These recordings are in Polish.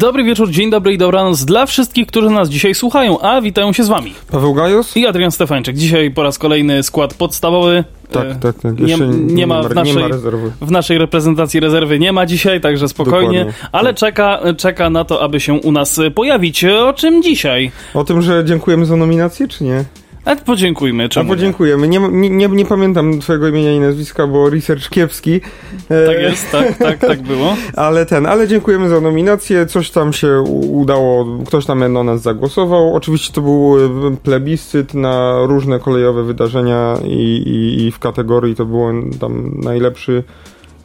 Dobry wieczór, dzień dobry i dobranoc dla wszystkich, którzy nas dzisiaj słuchają, a witają się z wami. Paweł Gajos? I Adrian Stefańczyk. Dzisiaj po raz kolejny skład podstawowy. Tak, E, tak, tak. Nie, nie, ma w nie naszej, ma rezerwy. w naszej reprezentacji rezerwy nie ma dzisiaj, także spokojnie, Dokładnie. ale czeka, czeka na to, aby się u nas pojawić. O czym dzisiaj? O tym, że dziękujemy za nominację, czy nie? A podziękujmy. A Czemu nie? podziękujemy. Nie, nie, nie, nie pamiętam twojego imienia i nazwiska, bo research kiepski. E, Tak jest, tak, tak, tak było. Ale ten, ale dziękujemy za nominację. Coś tam się udało, ktoś tam na nas zagłosował. Oczywiście to był e, plebiscyt na różne kolejowe wydarzenia i, i, i w kategorii to było tam najlepszy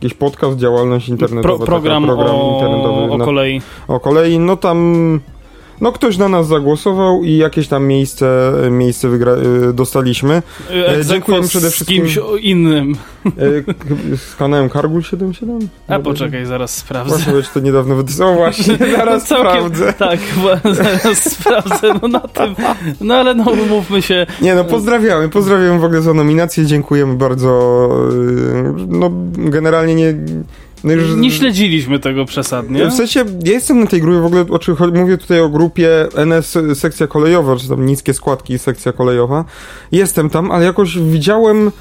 jakiś podcast, działalność internetowa. Pro, program, program o, internetowy o na- kolei. o kolei, no tam no ktoś na nas zagłosował i jakieś tam miejsce, miejsce wygra- y, dostaliśmy. E, dziękujemy z przede wszystkim- kimś innym. K- Z kanałem Kargul 77? A poczekaj, zaraz sprawdzę. Bo to niedawno wydało. Właśnie, zaraz Całkiem- sprawdzę. Tak, zaraz sprawdzę, no na tym. No ale no umówmy się. Nie no, pozdrawiamy, pozdrawiamy w ogóle za nominację, dziękujemy bardzo. No, generalnie nie... No już, Nie śledziliśmy tego przesadnie. W sensie, ja jestem na tej grupie, w ogóle o czym mówię tutaj o grupie NS sekcja kolejowa, czy tam niskie składki sekcja kolejowa. Jestem tam, ale jakoś widziałem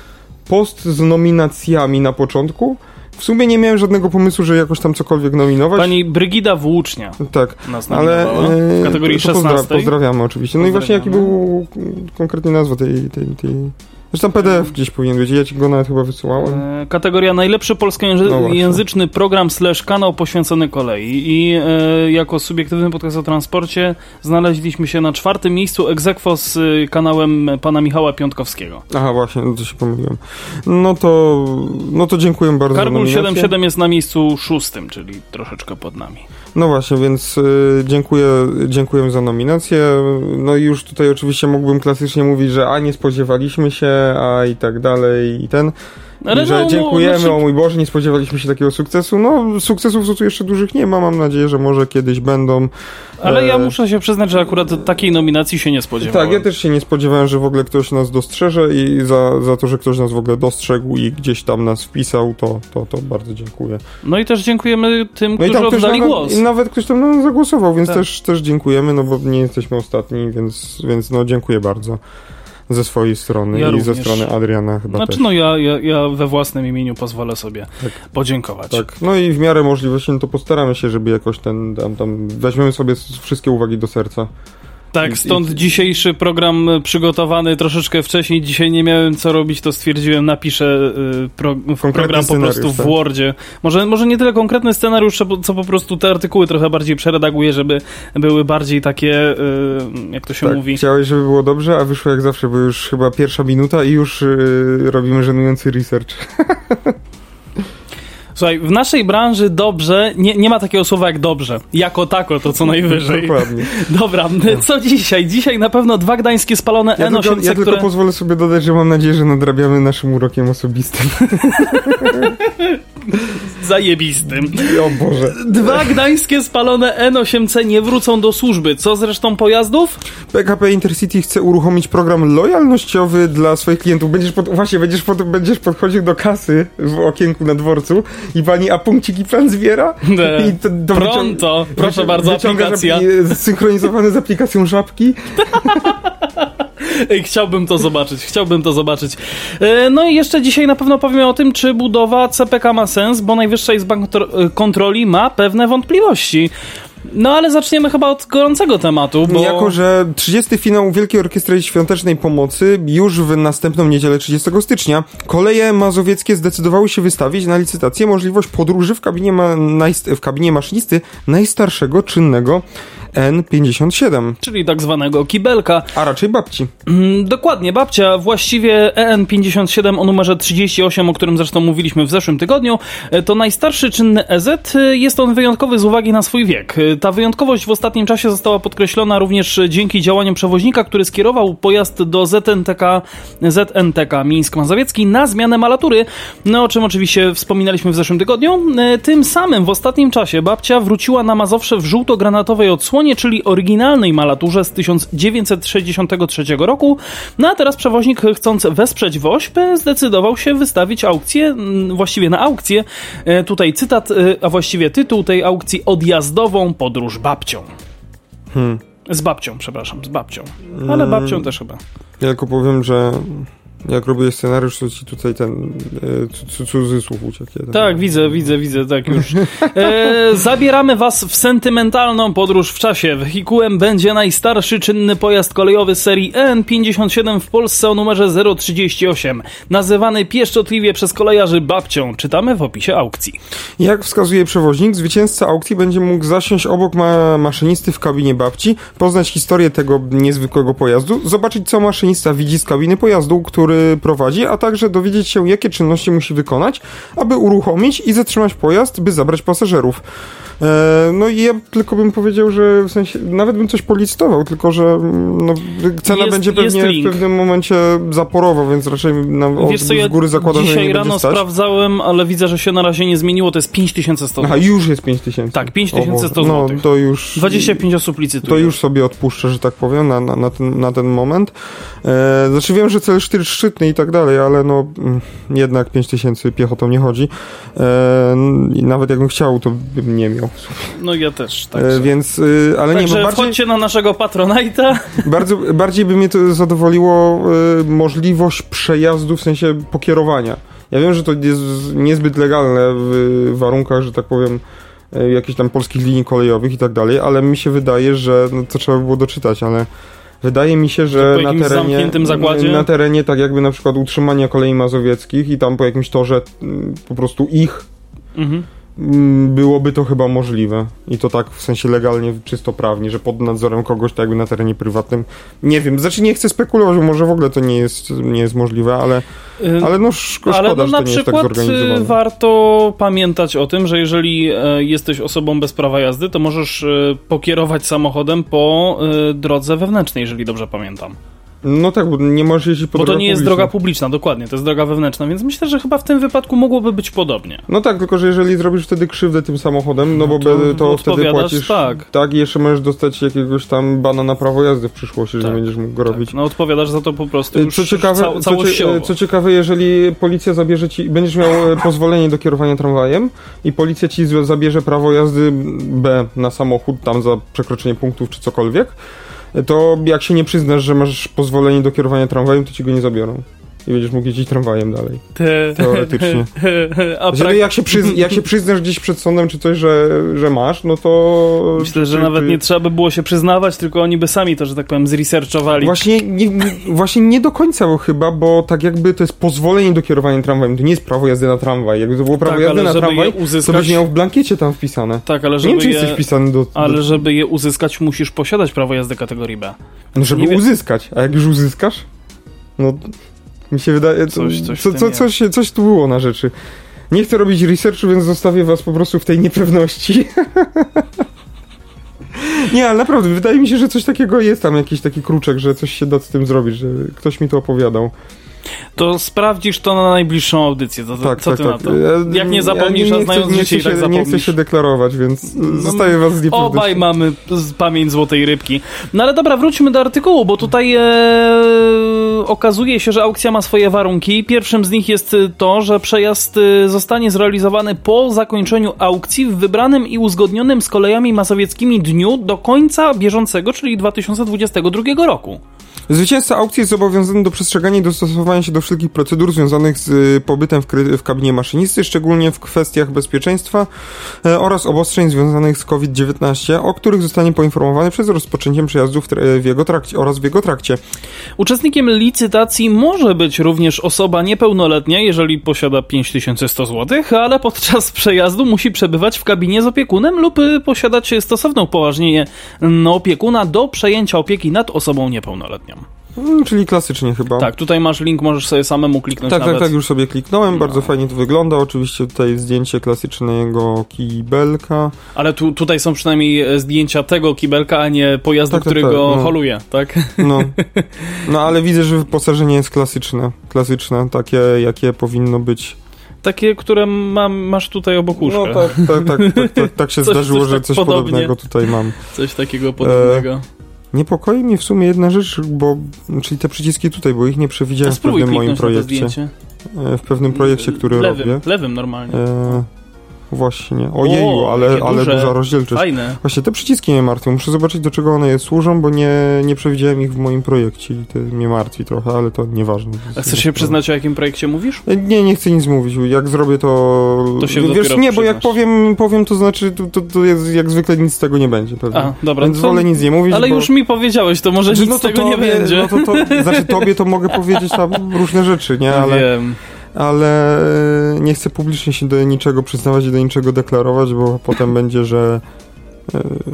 post z nominacjami na początku. W sumie nie miałem żadnego pomysłu, że jakoś tam cokolwiek nominować. Pani Brygida Włócznia Tak, nas ale nominowała e, w kategorii to pozdra- 16. pozdrawiamy oczywiście. No i właśnie jaki był konkretnie nazwa tej, tej, tej... Zresztą PDF gdzieś powinien być, ja ci go nawet chyba wysyłałem. E, Kategoria najlepszy No polskojęzyczny program slash kanał poświęcony kolei i e, jako subiektywny podcast o transporcie znaleźliśmy się na czwartym miejscu egzekwo z e, kanałem pana Michała Piątkowskiego. Aha, właśnie, no to się pomyliłem. No to, no to dziękuję bardzo nominację. 77 jest na miejscu szóstym, czyli troszeczkę pod nami. No właśnie, więc y, dziękuję, dziękuję za nominację. No i już tutaj oczywiście mógłbym klasycznie mówić, że a nie spodziewaliśmy się, a i tak dalej i ten. Ale że no, dziękujemy, znaczy- o mój Boże, nie spodziewaliśmy się takiego sukcesu. No, sukcesów tu jeszcze dużych nie ma, mam nadzieję, że może kiedyś będą. Ale ja E, muszę się przyznać, że akurat takiej nominacji się nie spodziewałem. Tak, ja też się nie spodziewałem, że w ogóle ktoś nas dostrzeże i za, za to, że ktoś nas w ogóle dostrzegł i gdzieś tam nas wpisał, to, to, to bardzo dziękuję. No i też dziękujemy tym, No którzy oddali nawet, głos. i nawet ktoś tam na nas zagłosował, więc Tak. też, też dziękujemy, no bo nie jesteśmy ostatni, więc, więc no dziękuję bardzo ze swojej strony Ja i ze również. strony Adriana chyba Znaczy, też. no ja, ja, ja we własnym imieniu pozwolę sobie Tak. podziękować. Tak, no i w miarę możliwości, no to postaramy się, żeby jakoś ten, tam, tam weźmiemy sobie wszystkie uwagi do serca. Tak, stąd i- dzisiejszy program przygotowany troszeczkę wcześniej. Dzisiaj nie miałem co robić, to stwierdziłem, napiszę y, pro, program po prostu w tak. Wordzie. Może, może nie tyle konkretny scenariusz, co po- prostu te artykuły trochę bardziej przeredaguję, żeby były bardziej takie, y, jak to się tak, mówi. chciałeś, żeby było dobrze, a wyszło jak zawsze, bo już chyba pierwsza minuta i już yy, robimy żenujący research. Słuchaj, w naszej branży dobrze, nie, nie ma takiego słowa jak dobrze. Jako tako to co najwyżej. Dokładnie. Dobra, co dzisiaj? Dzisiaj na pewno dwa gdańskie spalone Ja, N800, tylko, ja które... tylko pozwolę sobie dodać, że mam nadzieję, że nadrabiamy naszym urokiem osobistym. Zajebistym. o Boże. Dwa gdańskie spalone N8C nie wrócą do służby. Co z resztą pojazdów? PKP Intercity chce uruchomić program lojalnościowy dla swoich klientów. Będziesz pod, właśnie, będziesz, pod, będziesz podchodził do kasy w okienku na dworcu i pani, a punkciki plan zbiera? Ne. I to, to Pronto. Proszę bardzo, aplikacja. apli- Zsynchronizowane z aplikacją żabki. Chciałbym to zobaczyć, chciałbym to zobaczyć. E, No i jeszcze dzisiaj na pewno powiem o tym, czy budowa CPK ma sens, bo Najwyższa Izba Kontro- Kontroli ma pewne wątpliwości. No ale zaczniemy chyba od gorącego tematu, bo... Jako, że 30. finał Wielkiej Orkiestry Świątecznej Pomocy już w następną niedzielę 30 stycznia koleje mazowieckie zdecydowały się wystawić na licytację możliwość podróży w kabinie, ma, w kabinie maszynisty najstarszego czynnego N57. Czyli tak zwanego kibelka. A raczej babci. Mm, Dokładnie, babcia, właściwie EN57 o numerze 38, o którym zresztą mówiliśmy w zeszłym tygodniu, e, to najstarszy czynny EZ. E, Jest on wyjątkowy z uwagi na swój wiek. E, Ta wyjątkowość w ostatnim czasie została podkreślona również dzięki działaniom przewoźnika, który skierował pojazd do ZNTK, ZNTK Mińsk Mazowiecki na zmianę malatury, no o czym oczywiście wspominaliśmy w zeszłym tygodniu. Tym samym w ostatnim czasie babcia wróciła na Mazowsze w żółto-granatowej odsłonie, czyli oryginalnej malaturze z 1963 roku. No a teraz przewoźnik, chcąc wesprzeć WOŚP, zdecydował się wystawić aukcję, właściwie na aukcję. E, Tutaj cytat, e, a właściwie tytuł tej aukcji odjazdową podróż babcią. Hmm. Z babcią, przepraszam, z babcią. Ale babcią też chyba. Ja tylko powiem, że jak robię scenariusz, to ci tutaj ten e, cu- cu- cudzysłów uciekł. jeden. Tak, widzę, widzę, widzę, tak już. E, zabieramy was w sentymentalną podróż w czasie. Wehikułem będzie najstarszy czynny pojazd kolejowy serii EN57 w Polsce o numerze 038, nazywany pieszczotliwie przez kolejarzy babcią. Czytamy w opisie aukcji. Jak wskazuje przewoźnik, zwycięzca aukcji będzie mógł zasiąść obok ma maszynisty w kabinie babci, poznać historię tego niezwykłego pojazdu, zobaczyć co maszynista widzi z kabiny pojazdu, który prowadzi, a także dowiedzieć się jakie czynności musi wykonać, aby uruchomić i zatrzymać pojazd, by zabrać pasażerów. E, no i ja tylko bym powiedział, że w sensie, nawet bym coś policytował, tylko że mm, no, cena Jest- będzie pewnie w pewnym momencie zaporowa, więc raczej na, od, Wiesz co, ja z góry zakładam, że dzisiaj nie rano będzie stać. sprawdzałem, ale widzę, że się na razie nie zmieniło, to jest 5100 Aha, już jest 5100. Tak, 5100 O Boże. złotych. No, to już... 25 osób licytuje. To już sobie odpuszczę, że tak powiem, na, na, na, ten, na ten moment. E, znaczy wiem, że cel sztyr szczytny i tak dalej, ale no mm, jednak 5000 piechotą nie chodzi. E, nawet jakbym chciał, to bym nie miał. No ja też, tak. E, więc, y, ale nie, Także bo bardziej, wchodźcie na naszego Patronite'a. bardzo, bardziej by mnie to zadowoliło y, możliwość przejazdu w sensie pokierowania. Ja wiem, że to jest niezbyt legalne w warunkach, że tak powiem, y, jakichś tam polskich linii kolejowych i tak dalej, ale mi się wydaje, że no, to trzeba by było doczytać, ale wydaje mi się, że po na terenie, na terenie tak jakby na przykład utrzymania kolei mazowieckich i tam po jakimś torze mm, po prostu ich Mhm. Mm, byłoby to chyba możliwe. I to tak w sensie legalnie, czysto prawnie, że pod nadzorem kogoś tak jakby na terenie prywatnym. Nie wiem, znaczy nie chcę spekulować, bo może w ogóle to nie jest, nie jest możliwe, ale, ale no szko- szkoda, Ale no że to nie jest tak przykład y, zorganizowane. warto pamiętać o tym, że jeżeli e, jesteś osobą bez prawa jazdy, to możesz e, pokierować samochodem po e, drodze wewnętrznej, jeżeli dobrze pamiętam. No tak, bo nie możesz jeździć po Bo to nie jest publicznych. droga publiczna, dokładnie, to jest droga wewnętrzna, więc myślę, że chyba w tym wypadku mogłoby być podobnie. No tak, tylko że jeżeli zrobisz wtedy krzywdę tym samochodem, no bo to to, wtedy płacisz. tak. Tak, i jeszcze możesz dostać jakiegoś tam bana na prawo jazdy w przyszłości, że Tak, nie będziesz mógł go robić. Tak, no odpowiadasz za to po prostu już Co ciekawe, cał, co, cie, całościowo. co ciekawe, jeżeli policja zabierze ci, będziesz miał e, pozwolenie do kierowania tramwajem i policja ci zabierze prawo jazdy B na samochód tam za przekroczenie punktów czy cokolwiek, to jak się nie przyznasz, że masz pozwolenie do kierowania tramwajem, to ci go nie zabiorą. I będziesz mógł jeździć tramwajem dalej. Te- Teoretycznie. A Jeżeli jak się, przyz, jak się przyznasz gdzieś przed sądem czy coś, że, że masz, no to... Myślę, że czy- nawet czy- nie trzeba by było się przyznawać, tylko oni by sami to, że tak powiem, zresearchowali. Właśnie nie, nie, właśnie nie do końca bo chyba, bo tak jakby to jest pozwolenie do kierowania tramwajem, to nie jest prawo jazdy na tramwaj. Jakby to było prawo Tak, jazdy na tramwaj, je to uzyskać- byś miał w blankiecie tam wpisane. Tak, ale Nie żeby wiem, czy je... jesteś wpisany do... do Ale żeby je uzyskać, musisz posiadać prawo jazdy kategorii B. no, żeby nie uzyskać, a jak już uzyskasz, no mi się wydaje... Coś- coś co, co, coś, coś tu było na rzeczy. Nie chcę robić researchu, więc zostawię was po prostu w tej niepewności. Nie, ale naprawdę, wydaje mi się, że coś takiego jest tam, jakiś taki kruczek, że coś się da z tym zrobić, że ktoś mi to opowiadał. To sprawdzisz to na najbliższą audycję. To, to, Tak, co tak, ty tak. na to? Ja- Jak nie ja zapomnisz, nie a chcę- znając nie życie chcę i tak się, Nie chcę zapomnisz. się deklarować, więc No, zostawię was z. Obaj mamy pamięć złotej rybki. No ale dobra, wróćmy do artykułu, bo tutaj e, okazuje się, że aukcja ma swoje warunki. Pierwszym z nich jest e, to, że przejazd e, zostanie zrealizowany po zakończeniu aukcji w wybranym i uzgodnionym z kolejami mazowieckimi dniu do końca bieżącego, czyli 2022 roku. Zwycięzca aukcji jest zobowiązany do przestrzegania i dostosowania się do wszelkich procedur związanych z y, pobytem w, w kabinie maszynisty, szczególnie w kwestiach bezpieczeństwa e, oraz obostrzeń związanych z COVID-19, o których zostanie poinformowany przed rozpoczęciem przejazdu w, tra- w jego trakcie oraz w jego trakcie. Uczestnikiem licytacji może być również osoba niepełnoletnia, jeżeli posiada 5100 zł, ale podczas przejazdu musi przebywać w kabinie z opiekunem lub y, posiadać stosowne upoważnienie mm, opiekuna do przejęcia opieki nad osobą niepełnoletnią. Mm, czyli klasycznie chyba. Tak, tutaj masz link, możesz sobie samemu kliknąć Tak, nawet. tak, tak, już sobie kliknąłem, bardzo No. fajnie to wygląda. Oczywiście tutaj zdjęcie klasycznego kibelka. Ale tu, tutaj są przynajmniej e, zdjęcia tego kibelka, a nie pojazdu, Tak, tak, który tak, go no. holuje, tak? No. no, ale widzę, że wyposażenie jest klasyczne. Klasyczne, takie jakie powinno być. Takie, które mam, masz tutaj obok łóżka. No tak, tak, tak, tak, tak, tak się Coś- zdarzyło, coś że tak coś podobnie. podobnego tutaj mam. Coś takiego podobnego. Niepokoi mnie w sumie jedna rzecz, bo czyli te przyciski tutaj, bo ich nie przewidziałem w pewnym moim projekcie. E, W pewnym projekcie, który lewym, robię. Lewym normalnie. E, właśnie. Ojeju, ale, jakie ale duże. duża rozdzielczość. Fajne. Właśnie te przyciski mnie martwią. Muszę zobaczyć, do czego one służą, bo nie, nie przewidziałem ich w moim projekcie i to mnie martwi trochę, ale to nieważne. A chcesz się przyznać, o jakim projekcie mówisz? Nie, nie chcę nic mówić. Jak zrobię to. To się Wiesz, nie, bo jak powiem, powiem to znaczy, to, to, to jest, jak zwykle nic z tego nie będzie. Pewnie. A, dobra. Więc to- wolę nic nie mówić. Ale bo... już mi powiedziałeś, to może Znaczy, nic no z to tego nie tobie, będzie. No to, to, znaczy tobie to mogę powiedzieć tam różne rzeczy, nie? Ale, Wiem. Ale e, nie chcę publicznie się do niczego przyznawać i do niczego deklarować, bo potem będzie, że.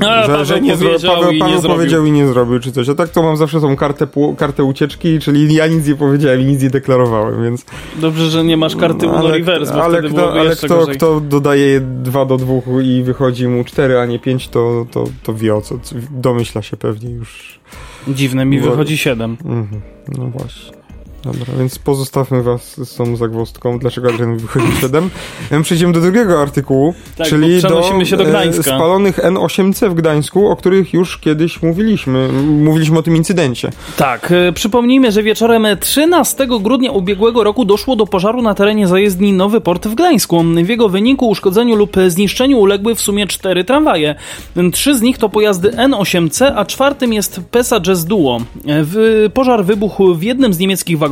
e, A, że, że nie powiedział Paweł, i nie Paweł powiedział i nie zrobił, czy coś. A tak to mam zawsze tą kartę, kartę ucieczki, czyli ja nic nie powiedziałem i nic nie deklarowałem, więc. Dobrze, że nie masz karty No, ale, Reverse, bo ale kto, ale kto, kto dodaje 2 do 2 i wychodzi mu 4, a nie 5, to, to, to wie o co. Domyśla się pewnie już. Dziwne, mi Bo- wychodzi 7. Mhm, no właśnie. Dobra, więc pozostawmy was z tą zagwozdką, dlaczego Adrian wychodzi 7. Em, Przejdziemy do drugiego artykułu, Tak, czyli przenosimy się do e, Gdańska. spalonych N8C w Gdańsku, o których już kiedyś mówiliśmy. Mówiliśmy o tym incydencie. Tak, e, przypomnijmy, że wieczorem 13 grudnia ubiegłego roku doszło do pożaru na terenie zajezdni Nowy Port w Gdańsku. W jego wyniku uszkodzeniu lub zniszczeniu uległy w sumie cztery tramwaje. Trzy z nich to pojazdy N8C, a czwartym jest PESA Jazz Duo. E, pożar wybuchł w jednym z niemieckich wagonów,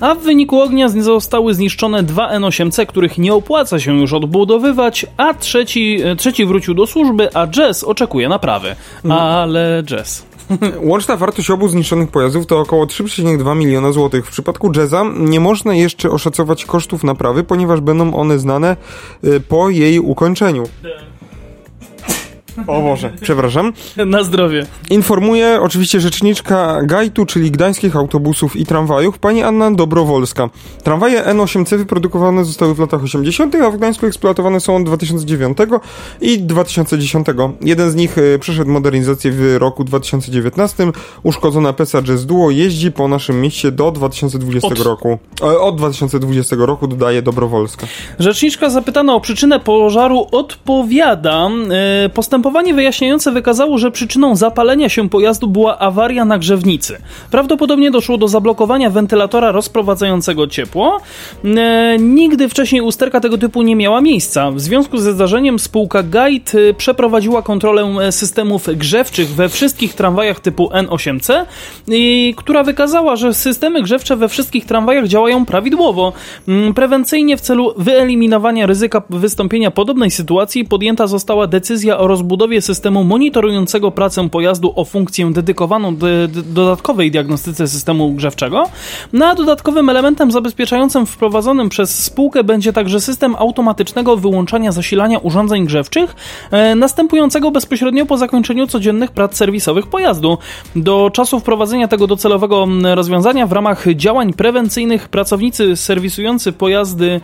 a w wyniku ognia zostały zniszczone dwa N8C, których nie opłaca się już odbudowywać, a trzeci, e, trzeci wrócił do służby, a Jazz oczekuje naprawy. Ale Jazz... Łączna wartość obu zniszczonych pojazdów to około 3,2 miliona złotych. W przypadku Jazza nie można jeszcze oszacować kosztów naprawy, ponieważ będą one znane y, po jej ukończeniu. O Boże, przepraszam. Na zdrowie. Informuje oczywiście rzeczniczka GAIT-u, czyli Gdańskich Autobusów i Tramwajów, pani Anna Dobrowolska. Tramwaje N8C wyprodukowane zostały w latach 80., a w Gdańsku eksploatowane są od 2009 i 2010. Jeden z nich e, przeszedł modernizację w roku 2019. Uszkodzona PESA Jazz Duo jeździ po naszym mieście do 2020 Od- roku. E, Od 2020 roku dodaje Dobrowolska. Rzeczniczka zapytana o przyczynę pożaru odpowiada. E, Postępowanie wyjaśniające wykazało, że przyczyną zapalenia się pojazdu była awaria na grzewnicy. Prawdopodobnie doszło do zablokowania wentylatora rozprowadzającego ciepło. E, Nigdy wcześniej usterka tego typu nie miała miejsca. W związku ze zdarzeniem spółka Guide przeprowadziła kontrolę e, systemów grzewczych we wszystkich tramwajach typu N8C, i która wykazała, że systemy grzewcze we wszystkich tramwajach działają prawidłowo. Mm, Prewencyjnie w celu wyeliminowania ryzyka wystąpienia podobnej sytuacji podjęta została decyzja o rozbudowie systemu monitorującego pracę pojazdu o funkcję dedykowaną do, do, dodatkowej diagnostyce systemu grzewczego. No a dodatkowym elementem zabezpieczającym wprowadzonym przez spółkę będzie także system automatycznego wyłączania zasilania urządzeń grzewczych, e, następującego bezpośrednio po zakończeniu codziennych prac serwisowych pojazdu. Do czasu wprowadzenia tego docelowego rozwiązania w ramach działań prewencyjnych pracownicy serwisujący pojazdy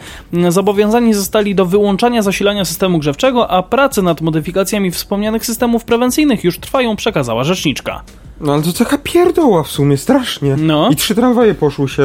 zobowiązani zostali do wyłączania zasilania systemu grzewczego, a prace nad modyfikacjami wspomnianych systemów prewencyjnych już trwają, przekazała rzeczniczka. No ale to taka pierdoła w sumie, strasznie. No. I trzy tramwaje poszły się,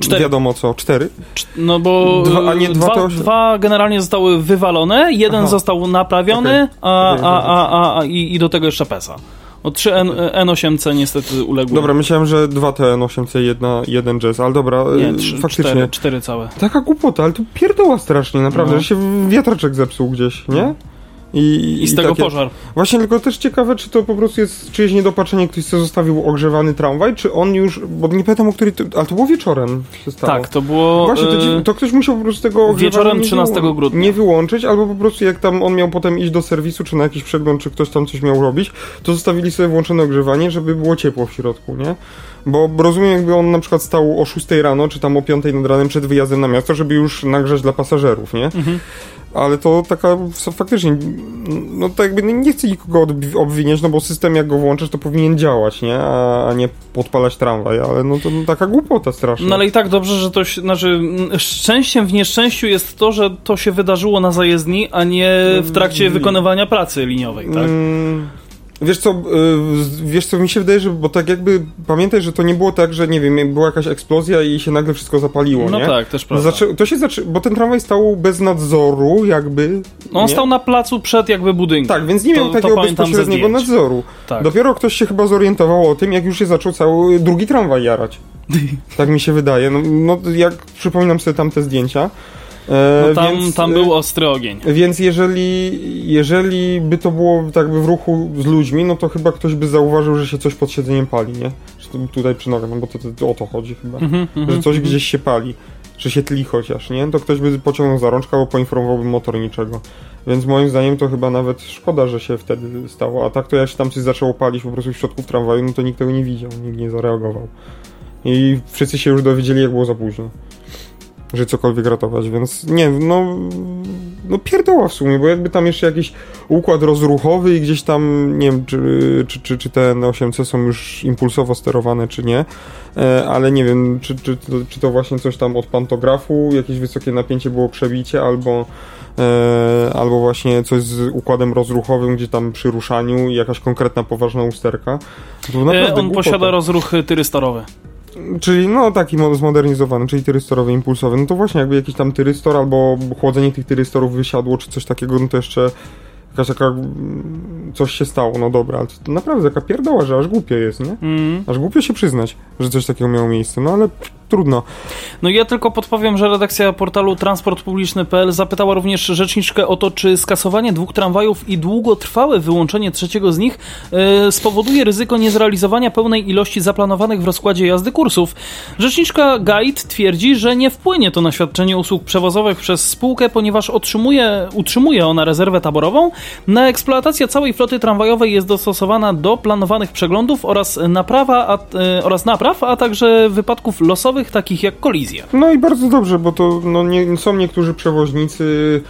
Cztery. wiadomo co, cztery? Cz- No bo Dwa- a nie dwa dwa, to- dwa generalnie zostały wywalone, jeden Aha. został naprawiony, Okej. a, a, a, a, a i, i do tego jeszcze PESA. O 3 N, N8C niestety uległy. Dobra, myślałem, że dwa te N8C, jedna, jeden jazz, ale dobra, Nie, e, trzy, faktycznie. cztery, cztery całe. Taka głupota, ale to pierdoła strasznie, naprawdę, No. że się wiatraczek zepsuł gdzieś, nie? I, I z tego takie- pożar. Właśnie, tylko też ciekawe, czy to po prostu jest czyjeś niedopatrzenie, ktoś sobie zostawił ogrzewany tramwaj, czy on już, bo nie pamiętam o której, to, ale to było wieczorem się stało. Tak, to było. Właśnie, to, e, to ktoś musiał po prostu tego wieczorem nie 13 wyłą- grudnia. Nie wyłączyć, albo po prostu jak tam on miał potem iść do serwisu, czy na jakiś przegląd, czy ktoś tam coś miał robić, to zostawili sobie włączone ogrzewanie, żeby było ciepło w środku, nie? Bo rozumiem, jakby on na przykład stał o 6 rano, czy tam o 5 nad ranem przed wyjazdem na miasto, żeby już nagrzać dla pasażerów, nie? Mhm. Ale to taka faktycznie, no to jakby nie chcę nikogo obwiniać, no bo system jak go włączysz, to powinien działać, nie? A, a nie podpalać tramwaj, ale no to no, taka głupota straszna. No ale i tak dobrze, że to się, znaczy mm, szczęściem w nieszczęściu jest to, że to się wydarzyło na zajezdni, a nie w trakcie wykonywania pracy liniowej, tak? Mm, Wiesz co, y, wiesz co, mi się wydaje, że, bo tak jakby, pamiętaj, że to nie było tak, że nie wiem, była jakaś eksplozja i się nagle wszystko zapaliło, No nie? tak, też prawda. Zaczę, to się zaczę, bo ten tramwaj stał bez nadzoru, jakby. No on nie? stał na placu przed jakby budynkiem. Tak, więc nie To- miał takiego bezpośredniego nadzoru. Tak. Dopiero ktoś się chyba zorientował o tym, jak już się zaczął cały drugi tramwaj jarać. tak mi się wydaje. No, no jak przypominam sobie tamte zdjęcia. E, No tam, więc, tam e, był ostry ogień. Więc jeżeli, jeżeli by to było tak by w ruchu z ludźmi, no to chyba ktoś by zauważył, że się coś pod siedzeniem pali, nie? Że tutaj przy nogach, no bo to, to, o to chodzi chyba. Mhm, że mhm, coś mhm. gdzieś się pali, że się tli chociaż, nie? To ktoś by pociągnął za rączkę albo poinformowałby motorniczego. Więc moim zdaniem to chyba nawet szkoda, że się wtedy stało. A tak to jak się tam coś zaczęło palić po prostu w środku w tramwaju, no to nikt tego nie widział, nikt nie zareagował. I wszyscy się już dowiedzieli, jak było za późno. Że cokolwiek ratować, więc nie, no, no pierdoła w sumie, bo jakby tam jeszcze jakiś układ rozruchowy i gdzieś tam, nie wiem, czy, czy, czy, czy te N8C są już impulsowo sterowane, czy nie, e, ale nie wiem, czy, czy, to- czy to właśnie coś tam od pantografu, jakieś wysokie napięcie było przebicie, albo, e, albo właśnie coś z układem rozruchowym, gdzie tam przy ruszaniu jakaś konkretna, poważna usterka. E, on posiada rozruch y, tyrystorowy. Czyli no taki mo- zmodernizowany, czyli tyrystorowy, impulsowy. No to właśnie jakby jakiś tam tyrystor albo chłodzenie tych tyrystorów wysiadło, czy coś takiego, no to jeszcze jakaś taka mm, coś się stało, no dobra, ale to naprawdę taka pierdoła, że aż głupio jest, nie? Mm. Aż głupio się przyznać, że coś takiego miało miejsce, no ale trudno. No ja tylko podpowiem, że redakcja portalu transportpubliczny.pl zapytała również rzeczniczkę o to, czy skasowanie dwóch tramwajów i długotrwałe wyłączenie trzeciego z nich e, spowoduje ryzyko niezrealizowania pełnej ilości zaplanowanych w rozkładzie jazdy kursów. Rzeczniczka Guide twierdzi, że nie wpłynie to na świadczenie usług przewozowych przez spółkę, ponieważ otrzymuje, utrzymuje ona rezerwę taborową. Na eksploatację całej floty tramwajowej jest dostosowana do planowanych przeglądów oraz naprawa, a, e, oraz napraw, a także wypadków losowych, takich jak kolizje. No i bardzo dobrze, bo to no, nie, są niektórzy przewoźnicy.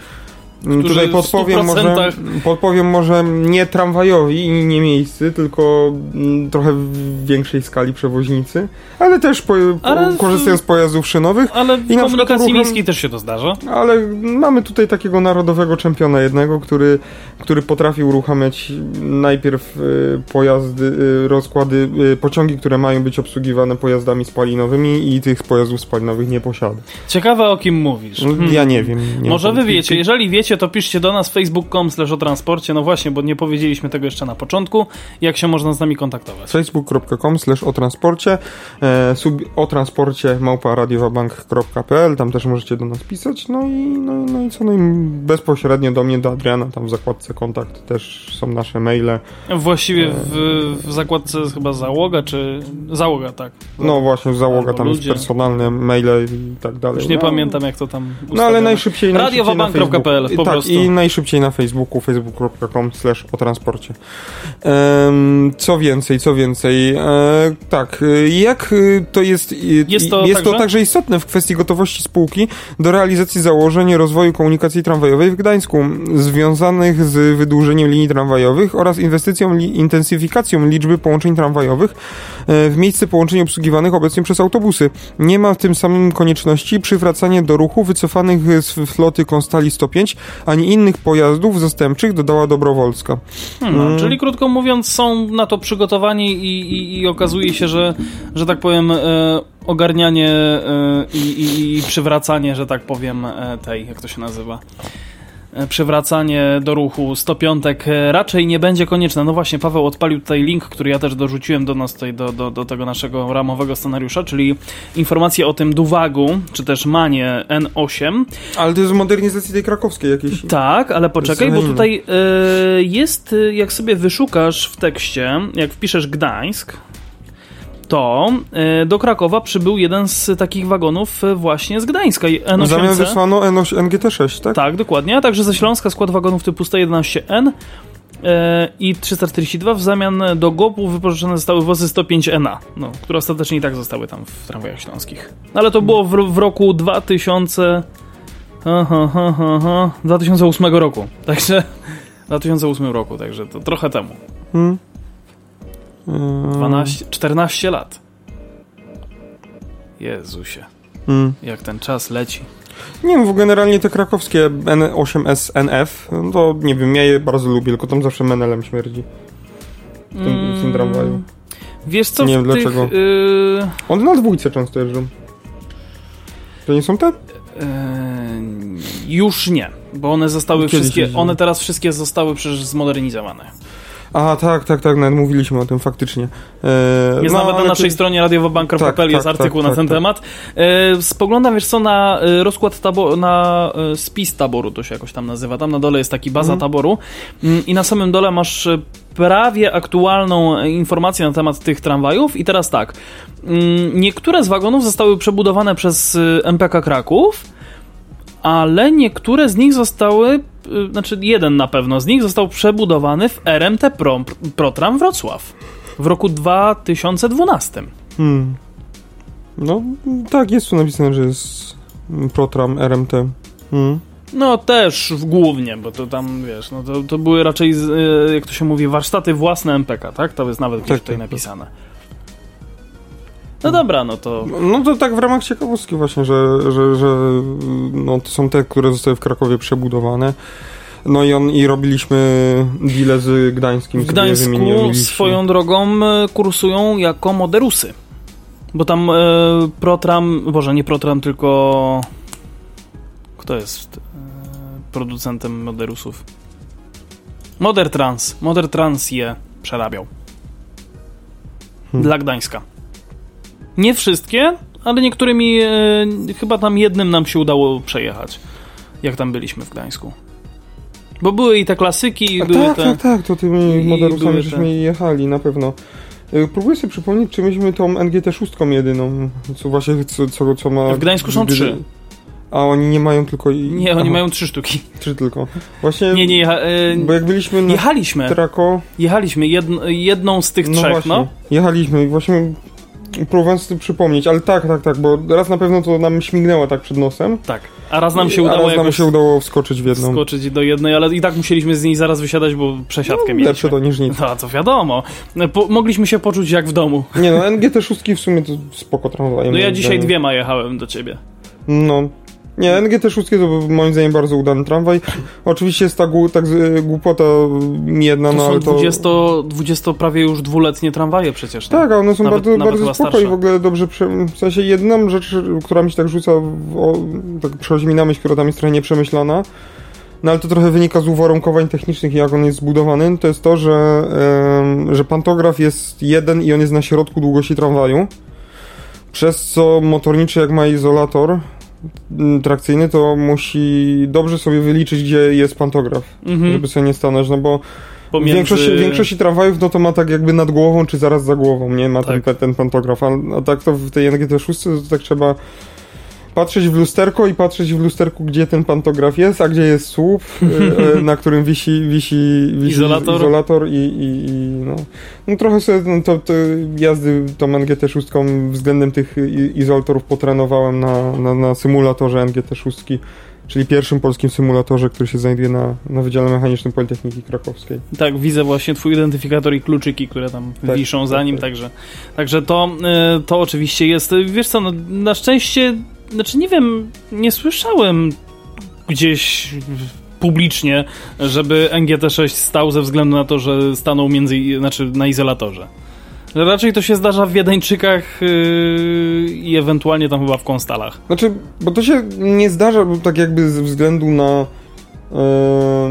Tutaj podpowiem może, 100% podpowiem może nie tramwajowi i nie miejscy, tylko m, trochę w większej skali przewoźnicy, ale też po, Ale- korzystają z pojazdów szynowych. Ale w I na komunikacji ruchem- miejskiej też się to zdarza. Ale mamy tutaj takiego narodowego czempiona jednego, który, który potrafił uruchamiać najpierw y, pojazdy, y, rozkłady, y, pociągi, które mają być obsługiwane pojazdami spalinowymi i tych pojazdów spalinowych nie posiada. Ciekawe o kim mówisz. Ja nie wiem. Nie Może wy wiecie, jeżeli wiecie, to piszcie do nas facebook.com slash o transporcie, no właśnie, bo nie powiedzieliśmy tego jeszcze na początku, jak się można z nami kontaktować. facebook.com slash o transporcie e, sub, o transporcie małpa radiowabank.pl tam też możecie do nas pisać no i, no, i- no i co no i bezpośrednio do mnie, do Adriana tam w zakładce kontakt też są nasze maile Właściwie w, w zakładce chyba załoga, czy... Załoga, tak. no właśnie załoga Albo tam jest ludzie. personalne maile i tak dalej Już nie no, pamiętam, jak to tam no ale ustawione. najszybciej, najszybciej na Radiowabank.pl, Facebooku. Po tak, prostu. i najszybciej na Facebooku facebook.com slash o transporcie co więcej, co więcej e, tak, e, jak e, to jest Jest to jest to także? także istotne w kwestii gotowości spółki do realizacji założeń rozwoju komunikacji tramwajowej w Gdańsku związanych z wydłużeniem linii tramwajowych oraz inwestycją, li, intensyfikacją liczby połączeń tramwajowych e, w miejsce połączeń obsługiwanych obecnie przez autobusy. Nie ma w tym samym konieczności przywracania do ruchu wycofanych z floty Konstali 105 ani innych pojazdów zastępczych, dodała Dobrowolska. Hmm, Mm. Czyli krótko mówiąc, są na to przygotowani i, i, i okazuje się, że, że tak powiem, e, ogarnianie e, i, i, i przywracanie, że tak powiem, e, tej, jak to się nazywa? E, Przywracanie do ruchu stopiątek e, raczej nie będzie konieczne. No właśnie, Paweł odpalił tutaj link, który ja też dorzuciłem do nas tutaj, do, do, do tego naszego ramowego scenariusza, czyli informacje o tym Duwagu, czy też Manie N8. Ale to jest modernizacji tej krakowskiej jakiejś. Tak, ale poczekaj, bo tutaj e, jest, jak sobie wyszukasz w tekście, jak wpiszesz Gdańsk, to e, do Krakowa przybył jeden z takich wagonów e, właśnie z Gdańska. i W zamian N8C. wysłano N8, NGT6, tak? Tak, dokładnie, a także ze Śląska skład wagonów typu 111N e, i 342 w zamian do GOP-u wypożyczone zostały wozy 105NA, no, które ostatecznie i tak zostały tam w tramwajach śląskich. No, ale to było w, w roku 2000... Aha, aha, aha, 2008 roku, także 2008 roku, także to trochę temu. Hmm. 12, 14 lat. Jezusie, Hmm. jak ten czas leci. Nie wiem, generalnie te krakowskie N8SNF, no to nie wiem, ja je bardzo lubię, tylko tam zawsze menelem śmierdzi. W tym, w tym tramwaju. Wiesz co, Nie wiem tych, dlaczego. y, One na dwójce często jeżdżą. To nie są te? y, już nie, bo one zostały Kiedyś wszystkie, jeździły. one teraz wszystkie zostały przecież zmodernizowane. A, tak, tak, tak, nawet mówiliśmy o tym faktycznie. E, Jest no, nawet na naszej to- stronie radiowobanker.pl Tak, jest tak, artykuł tak, na tak, ten tak. temat. E, spoglądam, wiesz co, na e, rozkład taboru, na e, spis taboru, to się jakoś tam nazywa. Tam na dole jest taki baza Mhm. taboru mm, i na samym dole masz e, prawie aktualną informację na temat tych tramwajów i teraz tak. Mm, niektóre z wagonów zostały przebudowane przez MPK Kraków, ale niektóre z nich zostały, znaczy jeden na pewno z nich został przebudowany w RMT Pro, Protram Wrocław w roku 2012. Hmm. No, tak, jest tu napisane, że jest Protram RMT. Hmm. No też głównie, bo to tam, wiesz, no to, to były raczej, y, jak to się mówi, warsztaty własne MPK, tak? To jest nawet gdzieś Tak, tutaj tak, tak. napisane. No dobra, no to... No to tak w ramach ciekawostki właśnie, że, że, że no, to są te, które zostały w Krakowie przebudowane. No i on i robiliśmy deale z Gdańskim. W Gdańsku swoją drogą e, kursują jako moderusy. Bo tam e, Protram, boże nie Protram, tylko kto jest e, producentem moderusów? Moder Trans. Moder Trans je przerabiał. Hmm. Dla Gdańska. Nie wszystkie, ale niektórymi, e, chyba tam jednym nam się udało przejechać, jak tam byliśmy w Gdańsku. Bo były i te klasyki, i A były tak, te... tak, tak, to tymi i moderusami były żeśmy te- jechali na pewno. Y, Próbuję sobie przypomnieć, czy myśmy tą NGT-6 jedyną, co właśnie, co, co, co ma... W Gdańsku są trzy. A oni nie mają tylko... i- Nie, oni Aha, mają trzy sztuki. Trzy tylko. Właśnie, Nie, nie, jecha, e, bo jak byliśmy na jechaliśmy. Trako... Jechaliśmy jedn, jedną z tych No trzech, właśnie, no. jechaliśmy i właśnie próbowałem sobie przypomnieć, ale tak, tak, tak, bo raz na pewno to nam śmignęło tak przed nosem, Tak. A raz nam się a udało raz nam się udało wskoczyć w jedną. skoczyć do jednej, ale i tak musieliśmy z niej zaraz wysiadać, bo przesiadkę No, mieliśmy. lepsze to niż nic. No, a to wiadomo. Po, mogliśmy się poczuć jak w domu. Nie no, NGT-6 w sumie to spoko tramwaje. No ja dzisiaj zdaniem. dwiema jechałem do ciebie. No. Nie, NGT-6 to moim zdaniem bardzo udany tramwaj. Oczywiście jest ta głu, tak, z- głupota jedna, To no ale to... 20, 20 prawie już dwuletnie tramwaje przecież. nie? Tak, a one są Nawet- bardzo, nawet bardzo spoko i w ogóle dobrze, prze... w sensie jedną rzecz, która mi się tak rzuca, w... o... tak przychodzi mi na myśl, która tam jest trochę nieprzemyślana, no ale to trochę wynika z uwarunkowań technicznych jak on jest zbudowany, to jest to, że, że pantograf jest jeden i on jest na środku długości tramwaju, przez co motorniczy jak ma izolator trakcyjny, to musi dobrze sobie wyliczyć, gdzie jest pantograf, Mhm. żeby sobie nie stanąć, no bo Pomiędzy... większości, w większości tramwajów no to ma tak jakby nad głową, czy zaraz za głową, nie? Ma Tak. ten, ten pantograf, a, a tak to w tej NGT6 to tak trzeba patrzeć w lusterko i patrzeć w lusterku, gdzie ten pantograf jest, a gdzie jest słup, e, e, na którym wisi, wisi, wisi Izolator. izolator i, i, i no. no trochę sobie no, to, to jazdy tą NGT6 względem tych izolatorów potrenowałem na, na, na symulatorze NGT6 czyli pierwszym polskim symulatorze, który się znajduje na, na Wydziale Mechanicznym Politechniki Krakowskiej. Tak, widzę właśnie twój identyfikator i kluczyki, które tam Tak, wiszą za tak, nim, tak. także, także to, y, to oczywiście jest. Wiesz co, no, na szczęście, znaczy nie wiem, nie słyszałem gdzieś publicznie, żeby NGT6 stał ze względu na to, że stanął między, znaczy na izolatorze. Że Raczej to się zdarza w Wiedeńczykach yy, i ewentualnie tam chyba w Konstalach. Znaczy, bo to się nie zdarza tak jakby ze względu na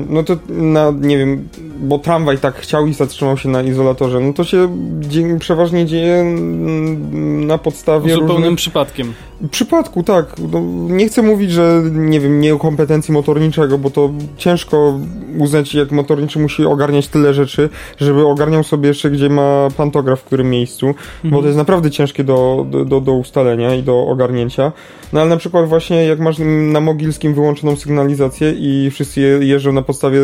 no to na, nie wiem, bo tramwaj tak chciał i zatrzymał się na izolatorze, no to się przeważnie dzieje mm, na podstawie Zupełnym różnych przypadkiem. przypadku, tak. No, nie chcę mówić, że nie wiem, nie o kompetencji motorniczego, bo to ciężko uznać, jak motorniczy musi ogarniać tyle rzeczy, żeby ogarniał sobie jeszcze, gdzie ma pantograf w którym miejscu, bo to jest naprawdę ciężkie do, do, do, ustalenia i do ogarnięcia. No ale na przykład właśnie jak masz na Mogilskim wyłączoną sygnalizację i wszyscy jeżdżą na podstawie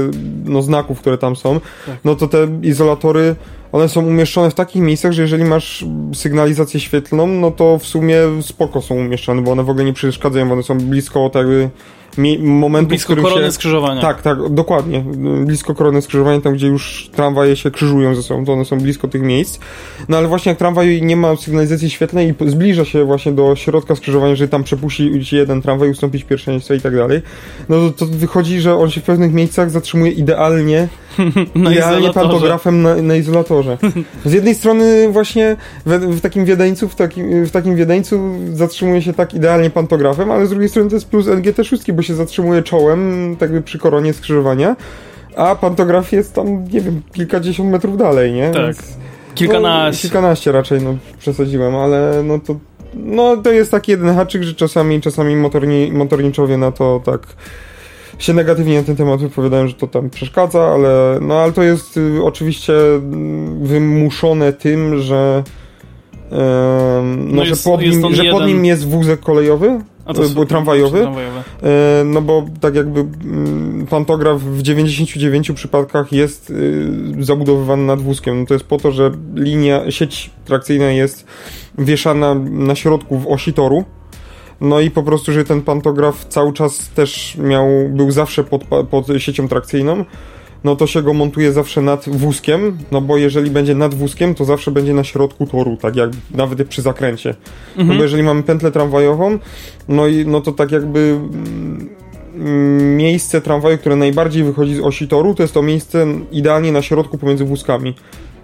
no, znaków, które tam są, Tak. no to te izolatory, one są umieszczone w takich miejscach, że jeżeli masz sygnalizację świetlną, no to w sumie spoko są umieszczone, bo one w ogóle nie przeszkadzają, bo one są blisko tak jakby momentu, w Blisko którym korony się... skrzyżowania. Tak, tak, dokładnie. Blisko korony skrzyżowania, tam gdzie już tramwaje się krzyżują ze sobą, to one są blisko tych miejsc. No ale właśnie jak tramwaj nie ma sygnalizacji świetlnej i zbliża się właśnie do środka skrzyżowania, że tam przepuści ci jeden tramwaj, ustąpić pierwszeństwo i tak dalej, no to, to wychodzi, że on się w pewnych miejscach zatrzymuje idealnie, Na idealnie pantografem na, na izolatorze. Z jednej strony właśnie w, w takim wiedeńcu, w takim, w takim wiedeńcu zatrzymuje się tak idealnie pantografem, ale z drugiej strony to jest plus NGT6, bo się zatrzymuje czołem, tak jakby przy koronie skrzyżowania, a pantograf jest tam, nie wiem, kilkadziesiąt metrów dalej, nie? Tak. Więc- Kilkanaście. No, kilkanaście raczej, no przesadziłem, ale no to no to jest taki jeden haczyk, że czasami, czasami motorni, motorniczowie na to tak się negatywnie na ten temat wypowiadają, że to tam przeszkadza, ale no ale to jest y, oczywiście mm, wymuszone tym, że em, no, No że, jest- pod jest nim, że pod nim jest wózek kolejowy, A to y, był tramwajowy, tramwajowe. E, No bo tak jakby mm, pantograf w 99 przypadkach jest y, zabudowywany nad wózkiem. No to jest po to, że linia, sieć trakcyjna jest wieszana na środku w osi toru. No i po prostu, że ten pantograf cały czas też miał, był zawsze pod, pod siecią trakcyjną, no to się go montuje zawsze nad wózkiem, no bo jeżeli będzie nad wózkiem, to zawsze będzie na środku toru, tak jak nawet przy zakręcie. No bo jeżeli mamy pętlę tramwajową, no i no to tak jakby mm, miejsce tramwaju, które najbardziej wychodzi z osi toru, to jest to miejsce idealnie na środku pomiędzy wózkami.